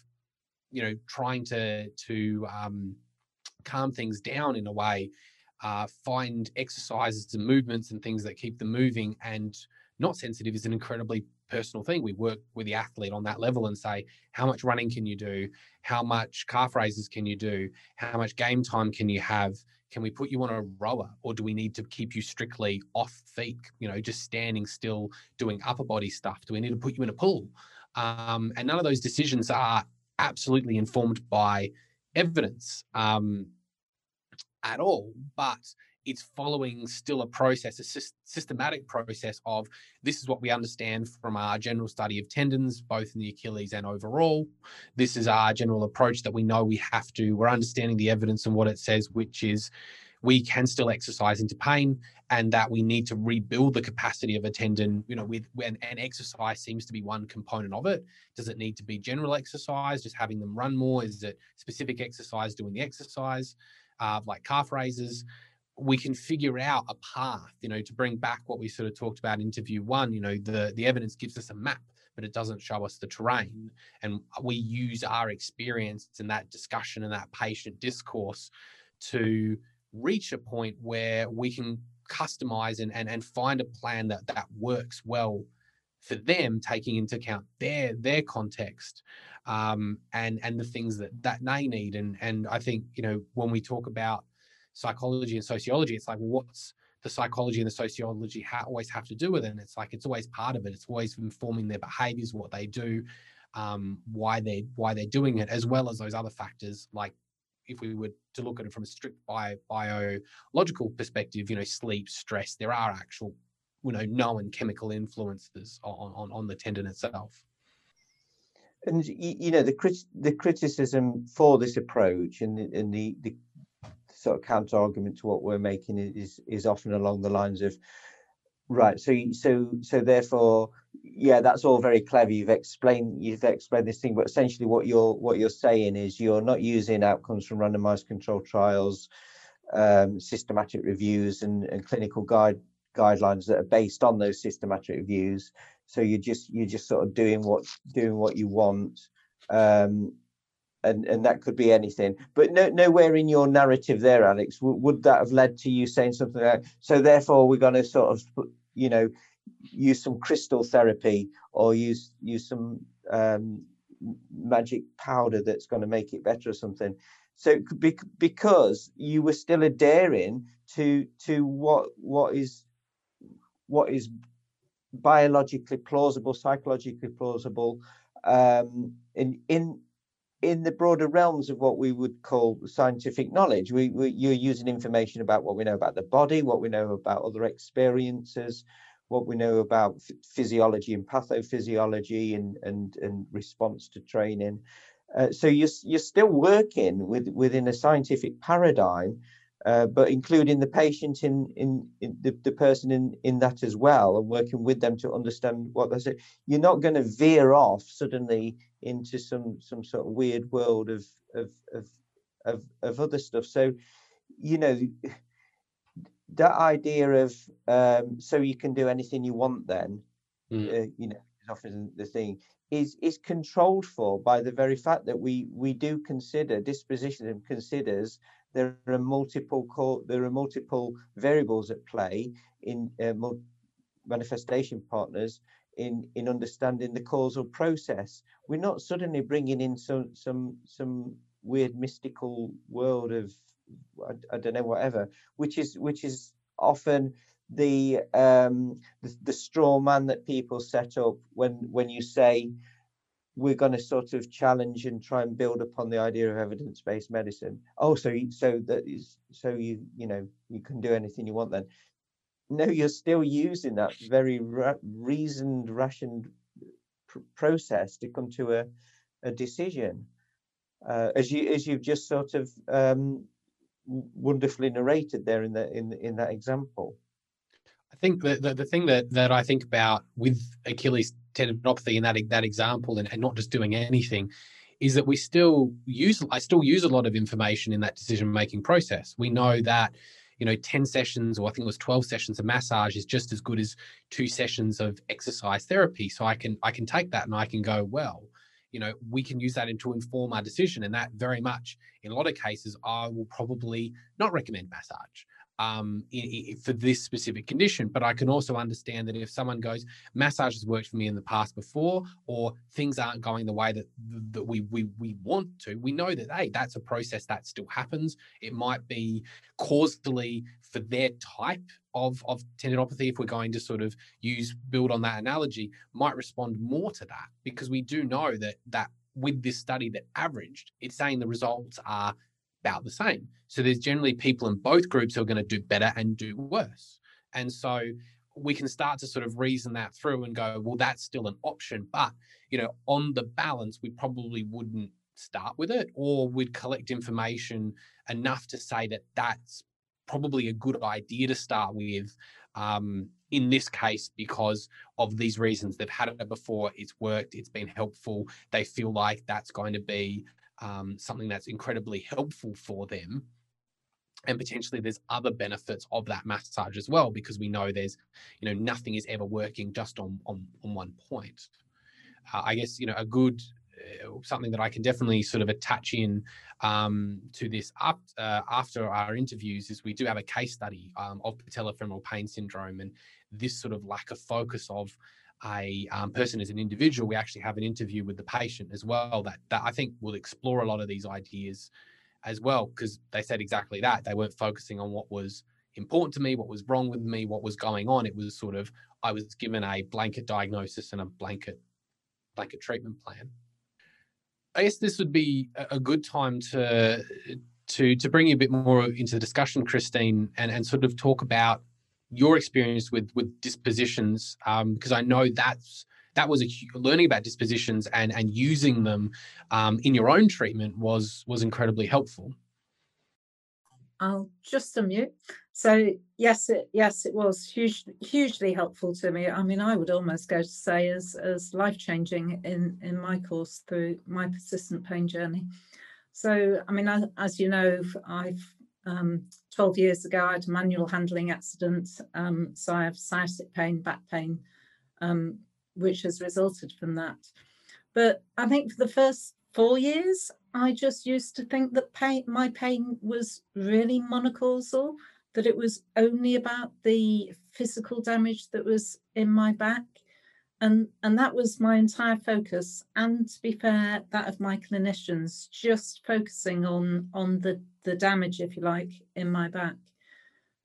you know, trying to to um, calm things down in a way uh, find exercises and movements and things that keep them moving and not sensitive is an incredibly personal thing. We work with the athlete on that level and say, how much running can you do? How much calf raises can you do? How much game time can you have? Can we put you on a rower or do we need to keep you strictly off feet, you know, just standing still doing upper body stuff? Do we need to put you in a pool? Um, and none of those decisions are absolutely informed by evidence. Um, at all, but it's following still a process, a systematic process of this is what we understand from our general study of tendons, both in the Achilles and overall. This is our general approach that we know we have to, we're understanding the evidence and what it says, which is we can still exercise into pain and that we need to rebuild the capacity of a tendon, you know, with when and exercise seems to be one component of it. Does it need to be general exercise, just having them run more? Is it specific exercise doing the exercise? Uh, like calf raises, we can figure out a path, you know, to bring back what we sort of talked about in interview one, you know, the, the evidence gives us a map, but it doesn't show us the terrain. And we use our experience in that discussion and that patient discourse to reach a point where we can customize and, and, and find a plan that, that works well for them, taking into account their their context um, and and the things that that they need. And and I think you know when we talk about psychology and sociology, it's like what's the psychology and the sociology ha- always have to do with it. And it's like it's always part of it. It's always informing their behaviors, what they do, um, why they why they're doing it, as well as those other factors like if we were to look at it from a strict bio, biological perspective, you know, sleep, stress, there are actual you know known chemical influences on on, on the tendon itself.
And you know the crit- the criticism for this approach and the, and the, the sort of counter argument to what we're making is is often along the lines of right so so so therefore yeah that's all very clever you've explained you've explained this thing but essentially what you're what you're saying is you're not using outcomes from randomized control trials um, systematic reviews and, and clinical guide guidelines that are based on those systematic reviews so you're just you're just sort of doing what doing what you want um, and and that could be anything. But no nowhere in your narrative there alex w- would that have led to you saying something like so therefore we're going to sort of you know use some crystal therapy or use use some um, magic powder that's going to make it better or something. So be, because you were still adhering to to what what is what is biologically plausible psychologically plausible um, in in in the broader realms of what we would call scientific knowledge. We, we, you're using information about what we know about the body, what we know about other experiences, what we know about physiology and pathophysiology and, and, and response to training. Uh, so you're, you're still working with, within a scientific paradigm uh, but including the patient in in, in the, the person in in that as well and working with them to understand what they say you're not going to veer off suddenly into some some sort of weird world of of of of, of other stuff so you know that idea of um, so you can do anything you want then mm. uh, you know is often the thing is is controlled for by the very fact that we we do consider disposition and considers there are multiple there are multiple variables at play in uh, manifestation partners in in understanding the causal process. We're not suddenly bringing in some some some weird mystical world of I, I don't know whatever, which is which is often the um the, the straw man that people set up when when you say we're going to sort of challenge and try and build upon the idea of evidence-based medicine. Oh, so so that is so you you know you can do anything you want then. No, you're still using that very ra- reasoned, rationed pr- process to come to a a decision, uh, as you as you've just sort of um, wonderfully narrated there in the in in that example.
I think the, the, the thing that that I think about with Achilles tendinopathy in that that example and, and not just doing anything is that we still use I still use a lot of information in that decision making process. We know that you know 10 sessions or I think it was 12 sessions of massage is just as good as two sessions of exercise therapy. So I can I can take that and I can go well you know we can use that to inform our decision and that very much in a lot of cases i will probably not recommend massage um, for this specific condition. But I can also understand that if someone goes, massage has worked for me in the past before, or things aren't going the way that that we we we want to, we know that hey, that's a process that still happens. It might be causally for their type of of tendinopathy. If we're going to sort of use build on that analogy, might respond more to that because we do know that that with this study that averaged, it's saying the results are about the same. So there's generally people in both groups who are going to do better and do worse. And so we can start to sort of reason that through and go, well, that's still an option. But, you know, on the balance, we probably wouldn't start with it or we'd collect information enough to say that that's probably a good idea to start with um, in this case because of these reasons they've had it before it's worked it's been helpful they feel like that's going to be um, something that's incredibly helpful for them. And potentially there's other benefits of that massage as well because we know there's you know nothing is ever working just on on, on one point. Uh, i guess you know a good uh, something that i can definitely sort of attach in um, to this up, uh, after our interviews is we do have a case study um, of patellofemoral pain syndrome and this sort of lack of focus of a um, person as an individual, we actually have an interview with the patient as well that, that I think will explore a lot of these ideas as well, because they said exactly that. They weren't focusing on what was important to me, what was wrong with me, what was going on. It was sort of, I was given a blanket diagnosis and a blanket blanket treatment plan. I guess this would be a good time to to to bring you a bit more into the discussion, Christine, and, and sort of talk about your experience with with dispositions um, because I know that's that was a learning about dispositions and and using them um, in your own treatment was was incredibly helpful.
I'll just unmute. So yes, it yes it was huge, hugely helpful to me. I mean, I would almost go to say as as life changing in in my course through my persistent pain journey. So I mean, as you know, I've um, 12 years ago I had a manual handling accident, um, so I have sciatic pain, back pain, um, which has resulted from that. But I think for the first four years, I just used to think that pain, my pain was really monocausal, that it was only about the physical damage that was in my back. And, and that was my entire focus. And to be fair, that of my clinicians, just focusing on, on the, the damage, if you like, in my back.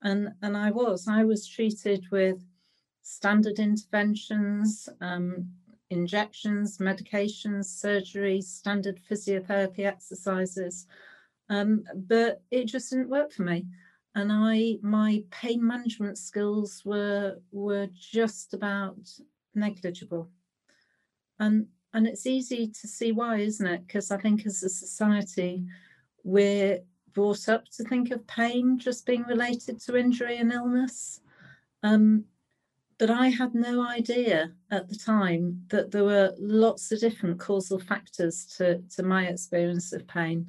And, and I was, I was treated with standard interventions, um, injections, medications, surgery, standard physiotherapy exercises. Um, but it just didn't work for me. And I my pain management skills were were just about negligible. And and it's easy to see why, isn't it? Because I think as a society, we're brought up to think of pain just being related to injury and illness. Um, but I had no idea at the time that there were lots of different causal factors to, to my experience of pain.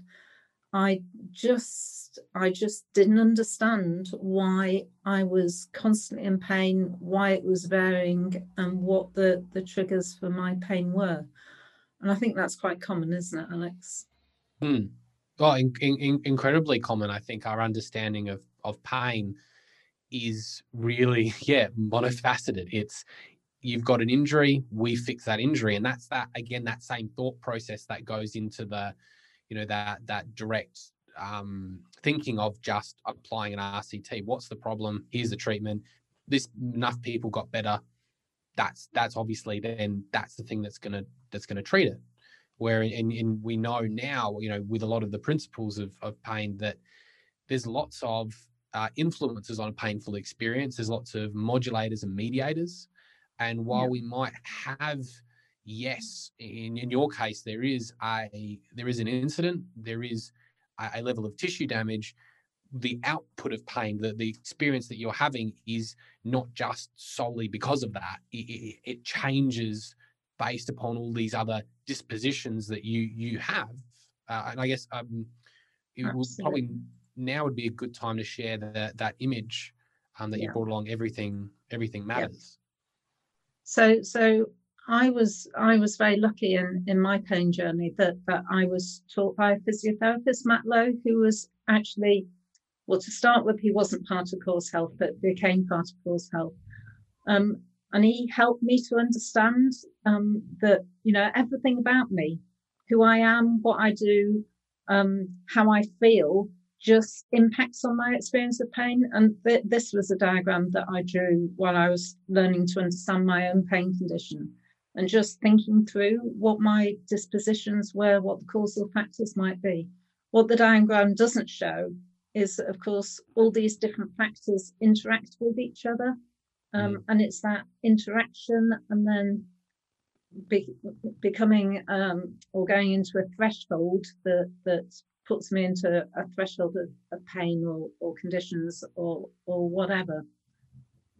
I just I just didn't understand why I was constantly in pain, why it was varying, and what the, the triggers for my pain were. And I think that's quite common, isn't it, Alex?
Hmm. Well, in, in, incredibly common. I think our understanding of of pain is really, yeah, monofaceted. It's you've got an injury, we fix that injury. And that's that again, that same thought process that goes into the, you know, that that direct um, thinking of just applying an RCT. What's the problem? Here's the treatment. This enough people got better. That's that's obviously then that's the thing that's gonna that's gonna treat it. Where and, and we know now, you know, with a lot of the principles of, of pain that there's lots of uh, influences on a painful experience. There's lots of modulators and mediators. And while yeah. we might have, yes, in, in your case, there is a there is an incident, there is a, a level of tissue damage. The output of pain, the, the experience that you're having is not just solely because of that. It, it, it changes based upon all these other dispositions that you you have. Uh, and I guess um, it Absolutely. will probably now would be a good time to share that that image um, that yeah. you brought along. Everything, everything matters.
So, so I was I was very lucky in in my pain journey that that I was taught by a physiotherapist, Matt Low, who was actually well to start with he wasn't part of Cause Health, but became part of Cause Health. Um, and he helped me to understand um, that you know everything about me, who I am, what I do, um, how I feel, just impacts on my experience of pain. And th- this was a diagram that I drew while I was learning to understand my own pain condition and just thinking through what my dispositions were, what the causal factors might be. What the diagram doesn't show is that, of course, all these different factors interact with each other. Um, mm. And it's that interaction and then be, becoming um, or going into a threshold that, that puts me into a threshold of, of pain or, or conditions or or whatever.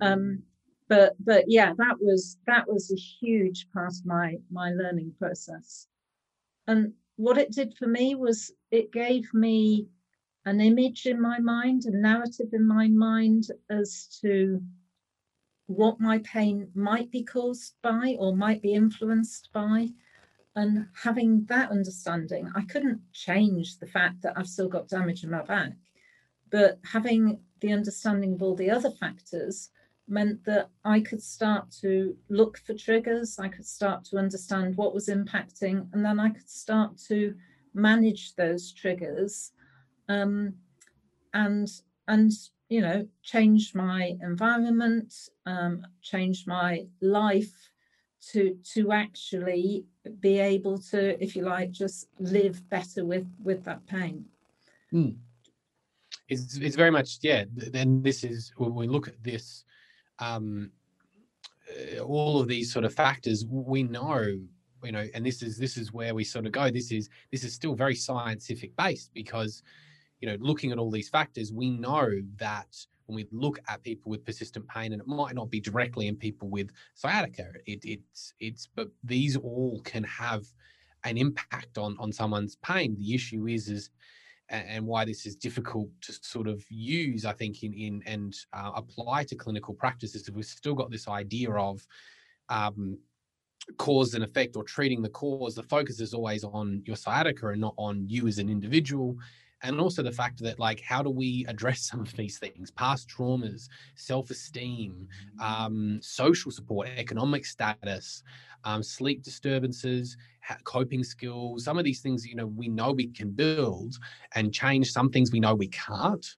Um, but but yeah, that was that was a huge part of my my learning process. And what it did for me was it gave me an image in my mind, a narrative in my mind as to what my pain might be caused by or might be influenced by. And having that understanding, I couldn't change the fact that I've still got damage in my back. But having the understanding of all the other factors meant that I could start to look for triggers, I could start to understand what was impacting, and then I could start to manage those triggers um, and and you know change my environment, um, change my life to to actually be able to, if you like, just live better with with that pain.
Mm. it's it's very much yeah. Then this is when we look at this, um, uh, all of these sort of factors. We know you know, and this is this is where we sort of go. This is this is still very scientific based because you know, looking at all these factors, we know that when we look at people with persistent pain, and it might not be directly in people with sciatica, it, it's it's but these all can have an impact on on someone's pain. The issue is is and why this is difficult to sort of use, I think, in in and uh, apply to clinical practices. We've still got this idea of um, cause and effect or treating the cause. The focus is always on your sciatica and not on you as an individual and also the fact that like how do we address some of these things? Past traumas self-esteem um, social support economic status um, sleep disturbances coping skills some of these things you know we know we can build and change some things we know we can't.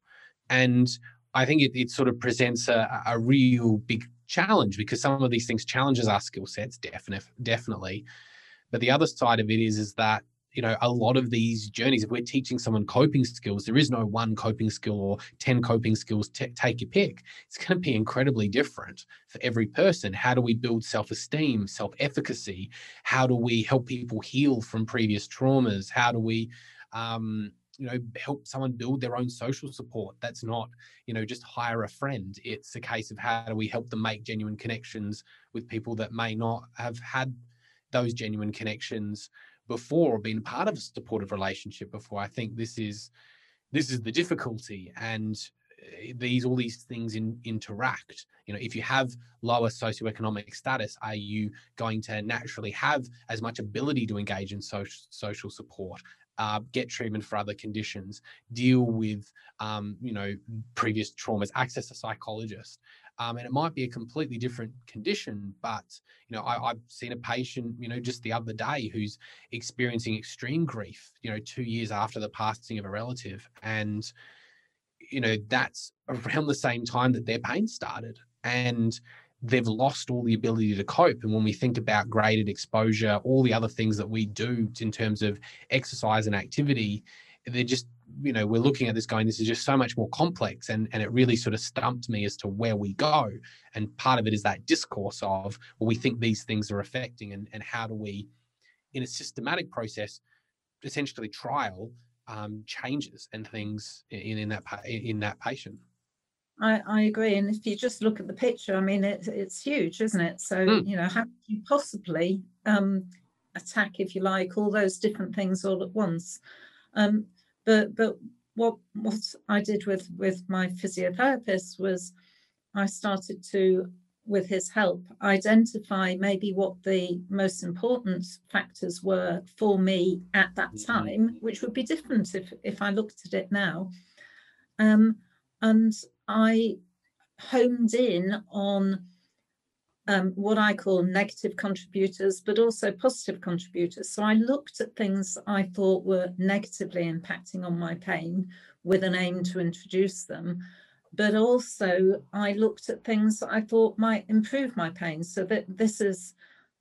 And i think it, it sort of presents a, a real big challenge because some of these things challenges our skill sets definitely definitely. But the other side of it is is that you know a lot of these journeys if we're teaching someone coping skills there is no one coping skill or 10 coping skills t- take your pick. It's going to be incredibly different for every person. How do we build self-esteem self-efficacy? How do we help people heal from previous traumas? How do we um, you know help someone build their own social support? That's not you know just hire a friend. It's a case of how do we help them make genuine connections with people that may not have had those genuine connections before or been part of a supportive relationship before. I think this is this is the difficulty and eh, these all these things in, interact you know if you have lower socioeconomic status are you going to naturally have as much ability to engage in social social support uh, get treatment for other conditions deal with um, you know previous traumas access a psychologist um, and it might be a completely different condition. But you know, I, have seen a patient, you know, just the other day who's experiencing extreme grief, you know, two years after the passing of a relative, and you know that's around the same time that their pain started, and they've lost all the ability to cope. And when we think about graded exposure, all the other things that we do in terms of exercise and activity, they're just you know we're looking at this going this is just so much more complex and and it really sort of stumped me as to where we go. And part of it is that discourse of well we think these things are affecting and and how do we in a systematic process essentially trial um, changes and things in in that in that patient.
I, I agree. And if you just look at the picture i mean it's it's huge isn't it? So mm. you know how can you possibly um, attack if you like all those different things all at once? Um, but but what what I did with with my physiotherapist was I started to with his help identify maybe what the most important factors were for me at that mm-hmm. time which would be different if if I looked at it now um, and I homed in on um, what I call negative contributors, but also positive contributors. So I looked at things I thought were negatively impacting on my pain with an aim to introduce them. But also, I looked at things I thought might improve my pain. So that this is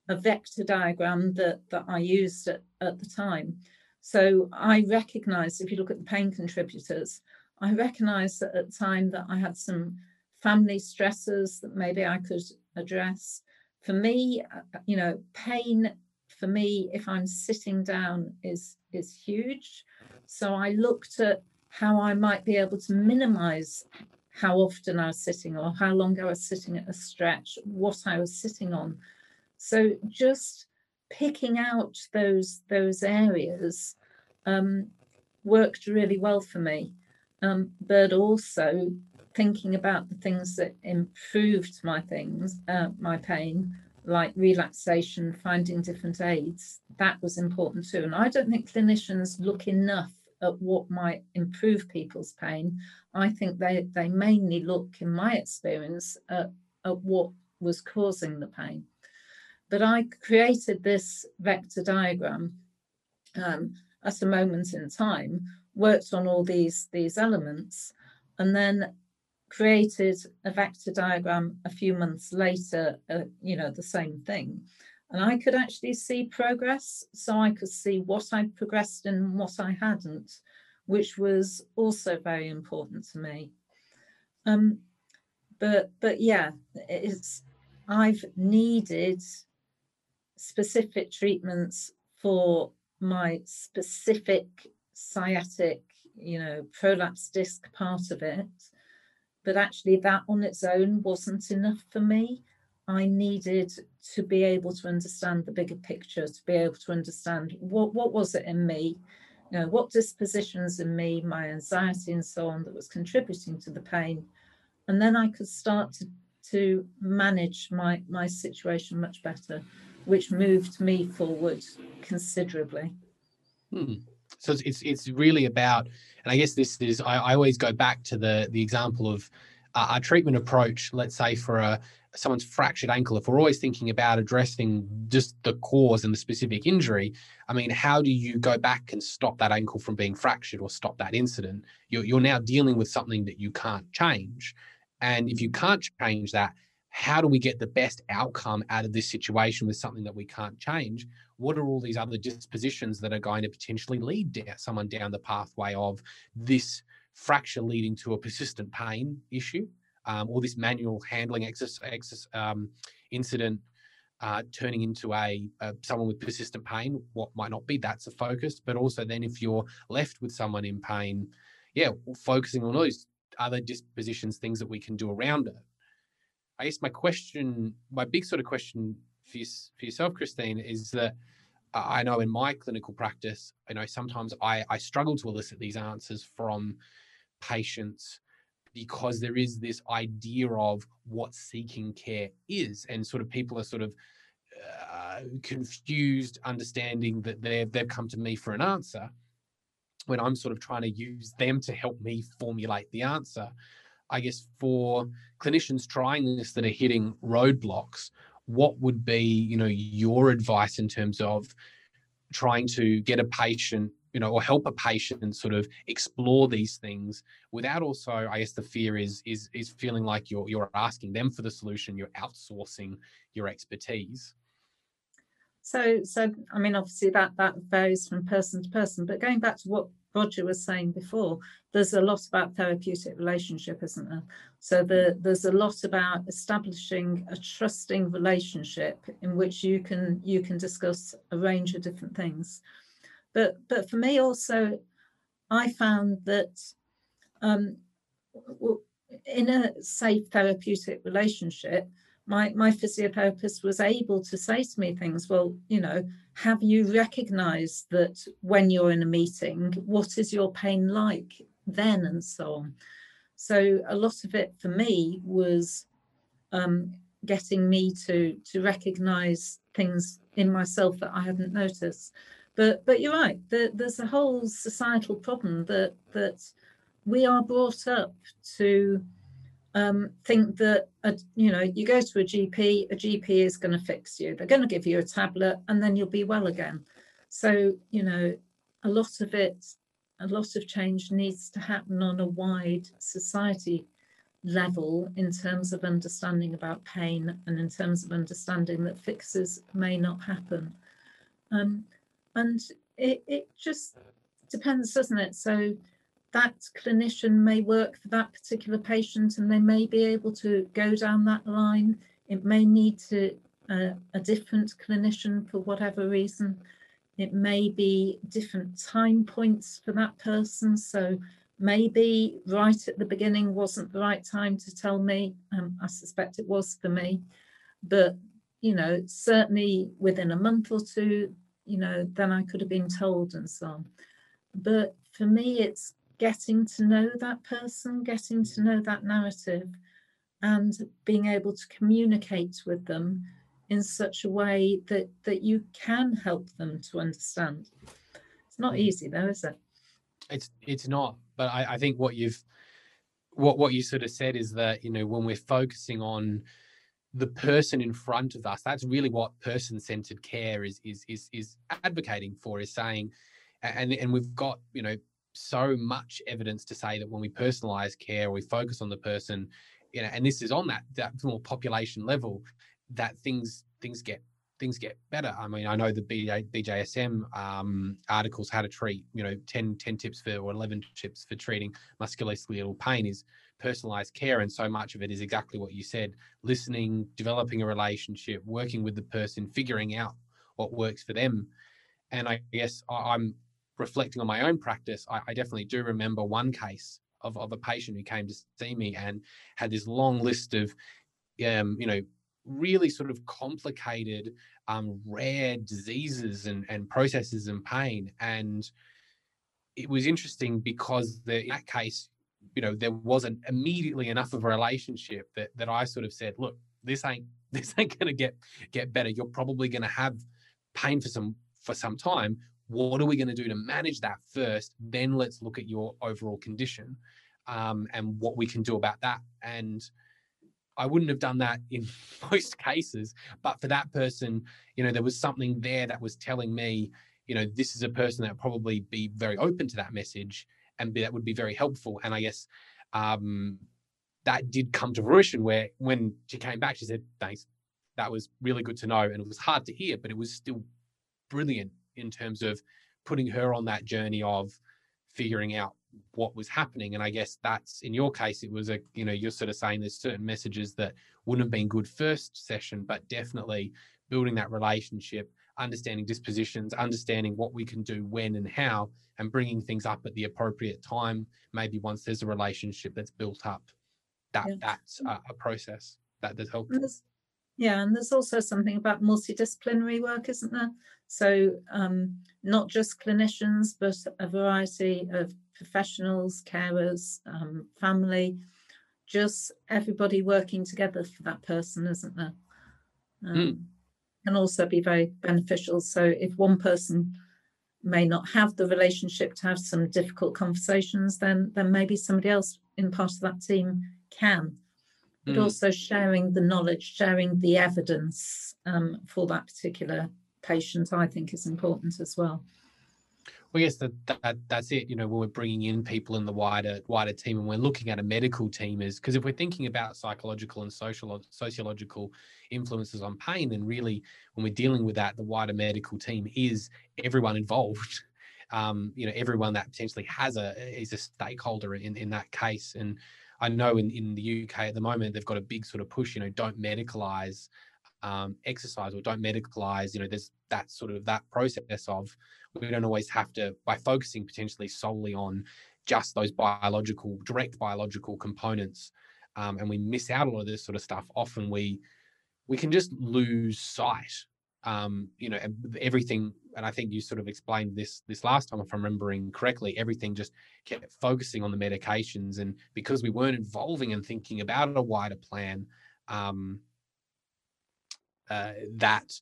a vector diagram that, that I used at, at the time. So I recognized, if you look at the pain contributors, I recognized at the time that I had some family stresses that maybe I could address. For me, uh, you know, pain for me, if I'm sitting down, is is huge. So I looked at how I might be able to minimize how often I was sitting or how long I was sitting at a stretch, what I was sitting on. So just picking out those those areas um, worked really well for me. Um, but also thinking about the things that improved my things, uh, my pain, like relaxation, finding different aids, that was important too. And I don't think clinicians look enough at what might improve people's pain. I think they, they mainly look, in my experience, at, at what was causing the pain. But I created this vector diagram um, at a moment in time, worked on all these, these elements, and then created a vector diagram a few months later, uh, you know, the same thing. And I could actually see progress. So I could see what I'd progressed and what I hadn't, which was also very important to me. Um, but but yeah, it's I've needed specific treatments for my specific sciatic, you know, prolapse disc part of it. But actually, that on its own wasn't enough for me. I needed to be able to understand the bigger picture, to be able to understand what, what was it in me, you know, what dispositions in me, my anxiety and so on that was contributing to the pain. And then I could start to, to manage my, my situation much better, which moved me forward considerably.
Hmm. So it's, it's, it's really about, and I guess this is I, I always go back to the the example of uh, our treatment approach. Let's say for a someone's fractured ankle, if we're always thinking about addressing just the cause and the specific injury, I mean, how do you go back and stop that ankle from being fractured or stop that incident? You're, you're now dealing with something that you can't change. And if you can't change that, how do we get the best outcome out of this situation with something that we can't change? What are all these other dispositions that are going to potentially lead down, someone down the pathway of this fracture leading to a persistent pain issue? um, or this manual handling exercise, um, incident uh, turning into a, a, someone with persistent pain, what might not be that's a focus, but also then if you're left with someone in pain, yeah, focusing on those other dispositions, things that we can do around it. I guess my question, my big sort of question for, you, for yourself, Christine, is that I know in my clinical practice, you know, sometimes I, I struggle to elicit these answers from patients because there is this idea of what seeking care is and sort of people are sort of uh, confused understanding that they've they've come to me for an answer when I'm sort of trying to use them to help me formulate the answer. I guess for clinicians trying this that are hitting roadblocks, what would be, you know, your advice in terms of trying to get a patient you know, or help a patient sort of explore these things without also, I guess the fear is is is feeling like you're you're asking them for the solution, you're outsourcing your expertise.
So so I mean obviously that that varies from person to person, but going back to what Roger was saying before, there's a lot about therapeutic relationship, isn't there? So the, there's a lot about establishing a trusting relationship in which you can you can discuss a range of different things. But but for me also, I found that um, in a safe therapeutic relationship, my my physiotherapist was able to say to me things. Well, you know, have you recognised that when you're in a meeting, what is your pain like then, and so on. So a lot of it for me was um, getting me to to recognise things in myself that I hadn't noticed. But but you're right. The, there's a whole societal problem that that we are brought up to um, think that a, you know you go to a GP, a GP is going to fix you. They're going to give you a tablet, and then you'll be well again. So you know a lot of it, a lot of change needs to happen on a wide society level in terms of understanding about pain and in terms of understanding that fixes may not happen. Um, and it, it just depends, doesn't it? So that clinician may work for that particular patient and they may be able to go down that line. It may need to uh, a different clinician for whatever reason. It may be different time points for that person. So maybe right at the beginning wasn't the right time to tell me. Um, I suspect it was for me. But, you know, certainly within a month or two, you know, then I could have been told and so on. But for me, it's getting to know that person, getting to know that narrative, and being able to communicate with them in such a way that that you can help them to understand. It's not mm-hmm. easy though, is it?
It's it's not. But I, I think what you've what what you sort of said is that you know when we're focusing on the person in front of us that's really what person-centered care is is is is advocating for is saying and and we've got you know so much evidence to say that when we personalize care we focus on the person you know and this is on that that more population level that things things get things get better. I mean, I know the BJ, BJSM um, articles, how to treat, you know, 10, 10 tips for or 11 tips for treating musculoskeletal pain is personalized care. And so much of it is exactly what you said listening, developing a relationship, working with the person, figuring out what works for them. And I guess I'm reflecting on my own practice. I, I definitely do remember one case of, of a patient who came to see me and had this long list of, um, you know, really sort of complicated, um, rare diseases and, and processes and pain. And it was interesting because the, in that case, you know, there wasn't immediately enough of a relationship that that I sort of said, look, this ain't this ain't gonna get get better. You're probably gonna have pain for some for some time. What are we going to do to manage that first? Then let's look at your overall condition um, and what we can do about that. And I wouldn't have done that in most cases, but for that person, you know, there was something there that was telling me, you know, this is a person that probably be very open to that message and be, that would be very helpful. And I guess um, that did come to fruition where when she came back, she said, thanks. That was really good to know. And it was hard to hear, but it was still brilliant in terms of putting her on that journey of figuring out what was happening. And I guess that's in your case, it was a, you know, you're sort of saying there's certain messages that wouldn't have been good first session, but definitely building that relationship, understanding dispositions, understanding what we can do when and how, and bringing things up at the appropriate time. Maybe once there's a relationship that's built up, that yeah. that's a, a, process that does help.
Yeah, and there's also something about multidisciplinary work, isn't there? So um, not just clinicians, but a variety of professionals, carers, um, family, just everybody working together for that person, isn't there? Um, mm. Can also be very beneficial. So if one person may not have the relationship to have some difficult conversations, then then maybe somebody else in part of that team can. But mm. also sharing the knowledge, sharing the evidence um, for that particular patient, I think is important as well.
Well, yes, that, that that's it. You know, when we're bringing in people in the wider wider team, and we're looking at a medical team, is because if we're thinking about psychological and social sociological influences on pain, then really, when we're dealing with that, the wider medical team is everyone involved. Um, you know, everyone that potentially has a is a stakeholder in in that case. And I know in in the UK at the moment they've got a big sort of push. You know, don't medicalize um, exercise or don't medicalize. You know, there's that sort of that process of we don't always have to by focusing potentially solely on just those biological direct biological components um, and we miss out a lot of this sort of stuff often we we can just lose sight um, you know everything and i think you sort of explained this this last time if i'm remembering correctly everything just kept focusing on the medications and because we weren't involving and thinking about a wider plan um, uh, that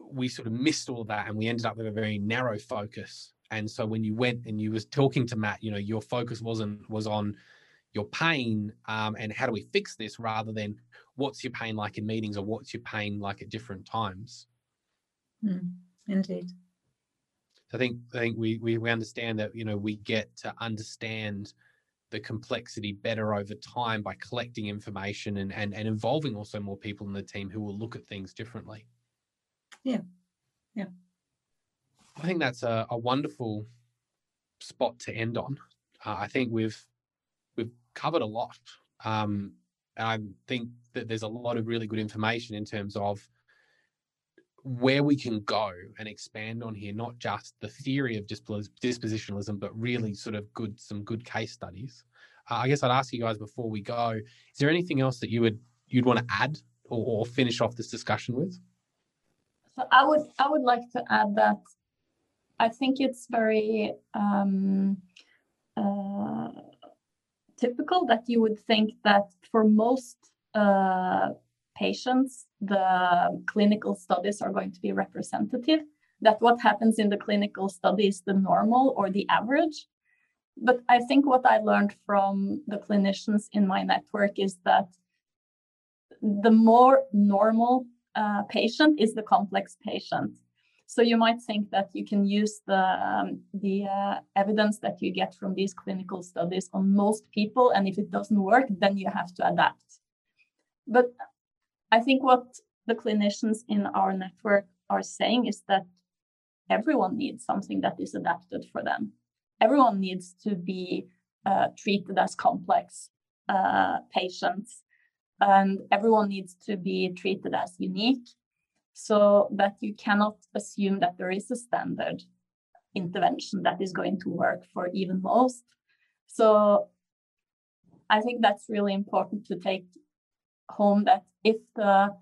we sort of missed all of that and we ended up with a very narrow focus. And so when you went and you was talking to matt you know your focus wasn't was on your pain um, and how do we fix this rather than what's your pain like in meetings or what's your pain like at different times?
Mm, indeed.
I think i think we, we we understand that you know we get to understand the complexity better over time by collecting information and, and and involving also more people in the team who will look at things differently.
Yeah yeah.
I think that's a, a wonderful spot to end on. Uh, i think we've covered a lot um, and i think that there's a lot of really good information in terms of where we can go and expand on here not just the theory of dispositionalism but really sort of good some good case studies. Uh, i guess i'd ask you guys before we go is there anything else that you would you'd want to add or, or finish off this discussion with?
So I would I would like to add that I think it's very um, typical that you would think that for most uh, patients the clinical studies are going to be representative. That what happens in the clinical study is the normal or the average. But I think what I learned from the clinicians in my network is that the more normal uh, patient is the complex patient. So you might think that you can use the um, the uh, evidence that you get from these clinical studies on most people, and if it doesn't work, then you have to adapt. But I think what the clinicians in our network are saying is that everyone needs something that is adapted for them. Everyone needs to be uh, treated as complex uh, patients, and everyone needs to be treated as unique so that you cannot assume that there is a standard intervention that is going to work for even most. So I think that's really important to take home that if the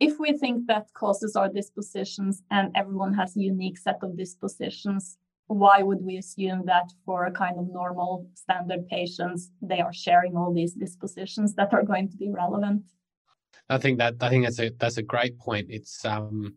if we think that causes are dispositions and everyone has a unique set of dispositions, why would we assume that for a kind of normal standard patients, they are sharing all these dispositions that are going to be relevant?
I think that I think that's a that's a great point. It's um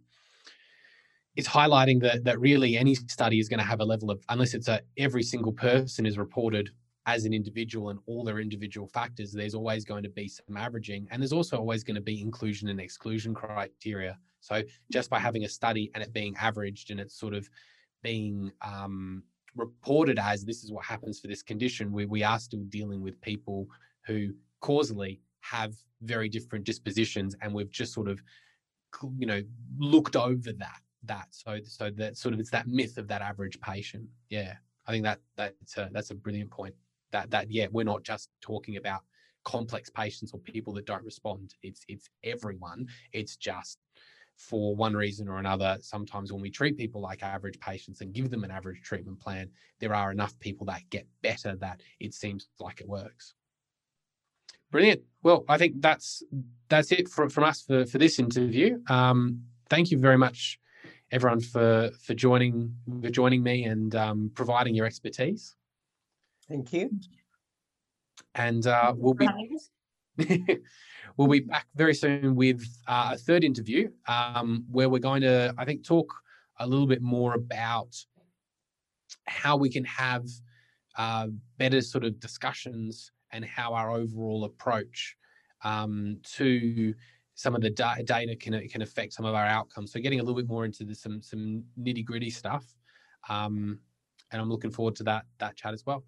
it's highlighting that that really any study is going to have a level of unless it's a every single person is reported as an individual and all their individual factors, there's always going to be some averaging. And there's also always going to be inclusion and exclusion criteria. So just by having a study and it being averaged and it's sort of being um, reported as this is what happens for this condition, we, we are still dealing with people who causally have very different dispositions. And we've just sort of, you know, looked over that that so so that sort of it's that myth of that average patient. Yeah i think that that's a, that's a brilliant point. That that yeah we're not just talking about complex patients or people that don't respond. It's it's everyone. It's just for one reason or another sometimes when we treat people like average patients and give them an average treatment plan there are enough people that get better that it seems like it works brilliant. Well i think that's that's it from, from us for for this interview. Um thank you very much everyone for for joining for joining me and um, providing your expertise.
Thank you.
And uh, we'll be we'll be back very soon with uh, a third interview um, where we're going to, I think, talk a little bit more about how we can have uh, better sort of discussions and how our overall approach um, to some of the da- data can can affect some of our outcomes. So getting a little bit more into the, some some nitty gritty stuff, um, and I'm looking forward to that that chat as well.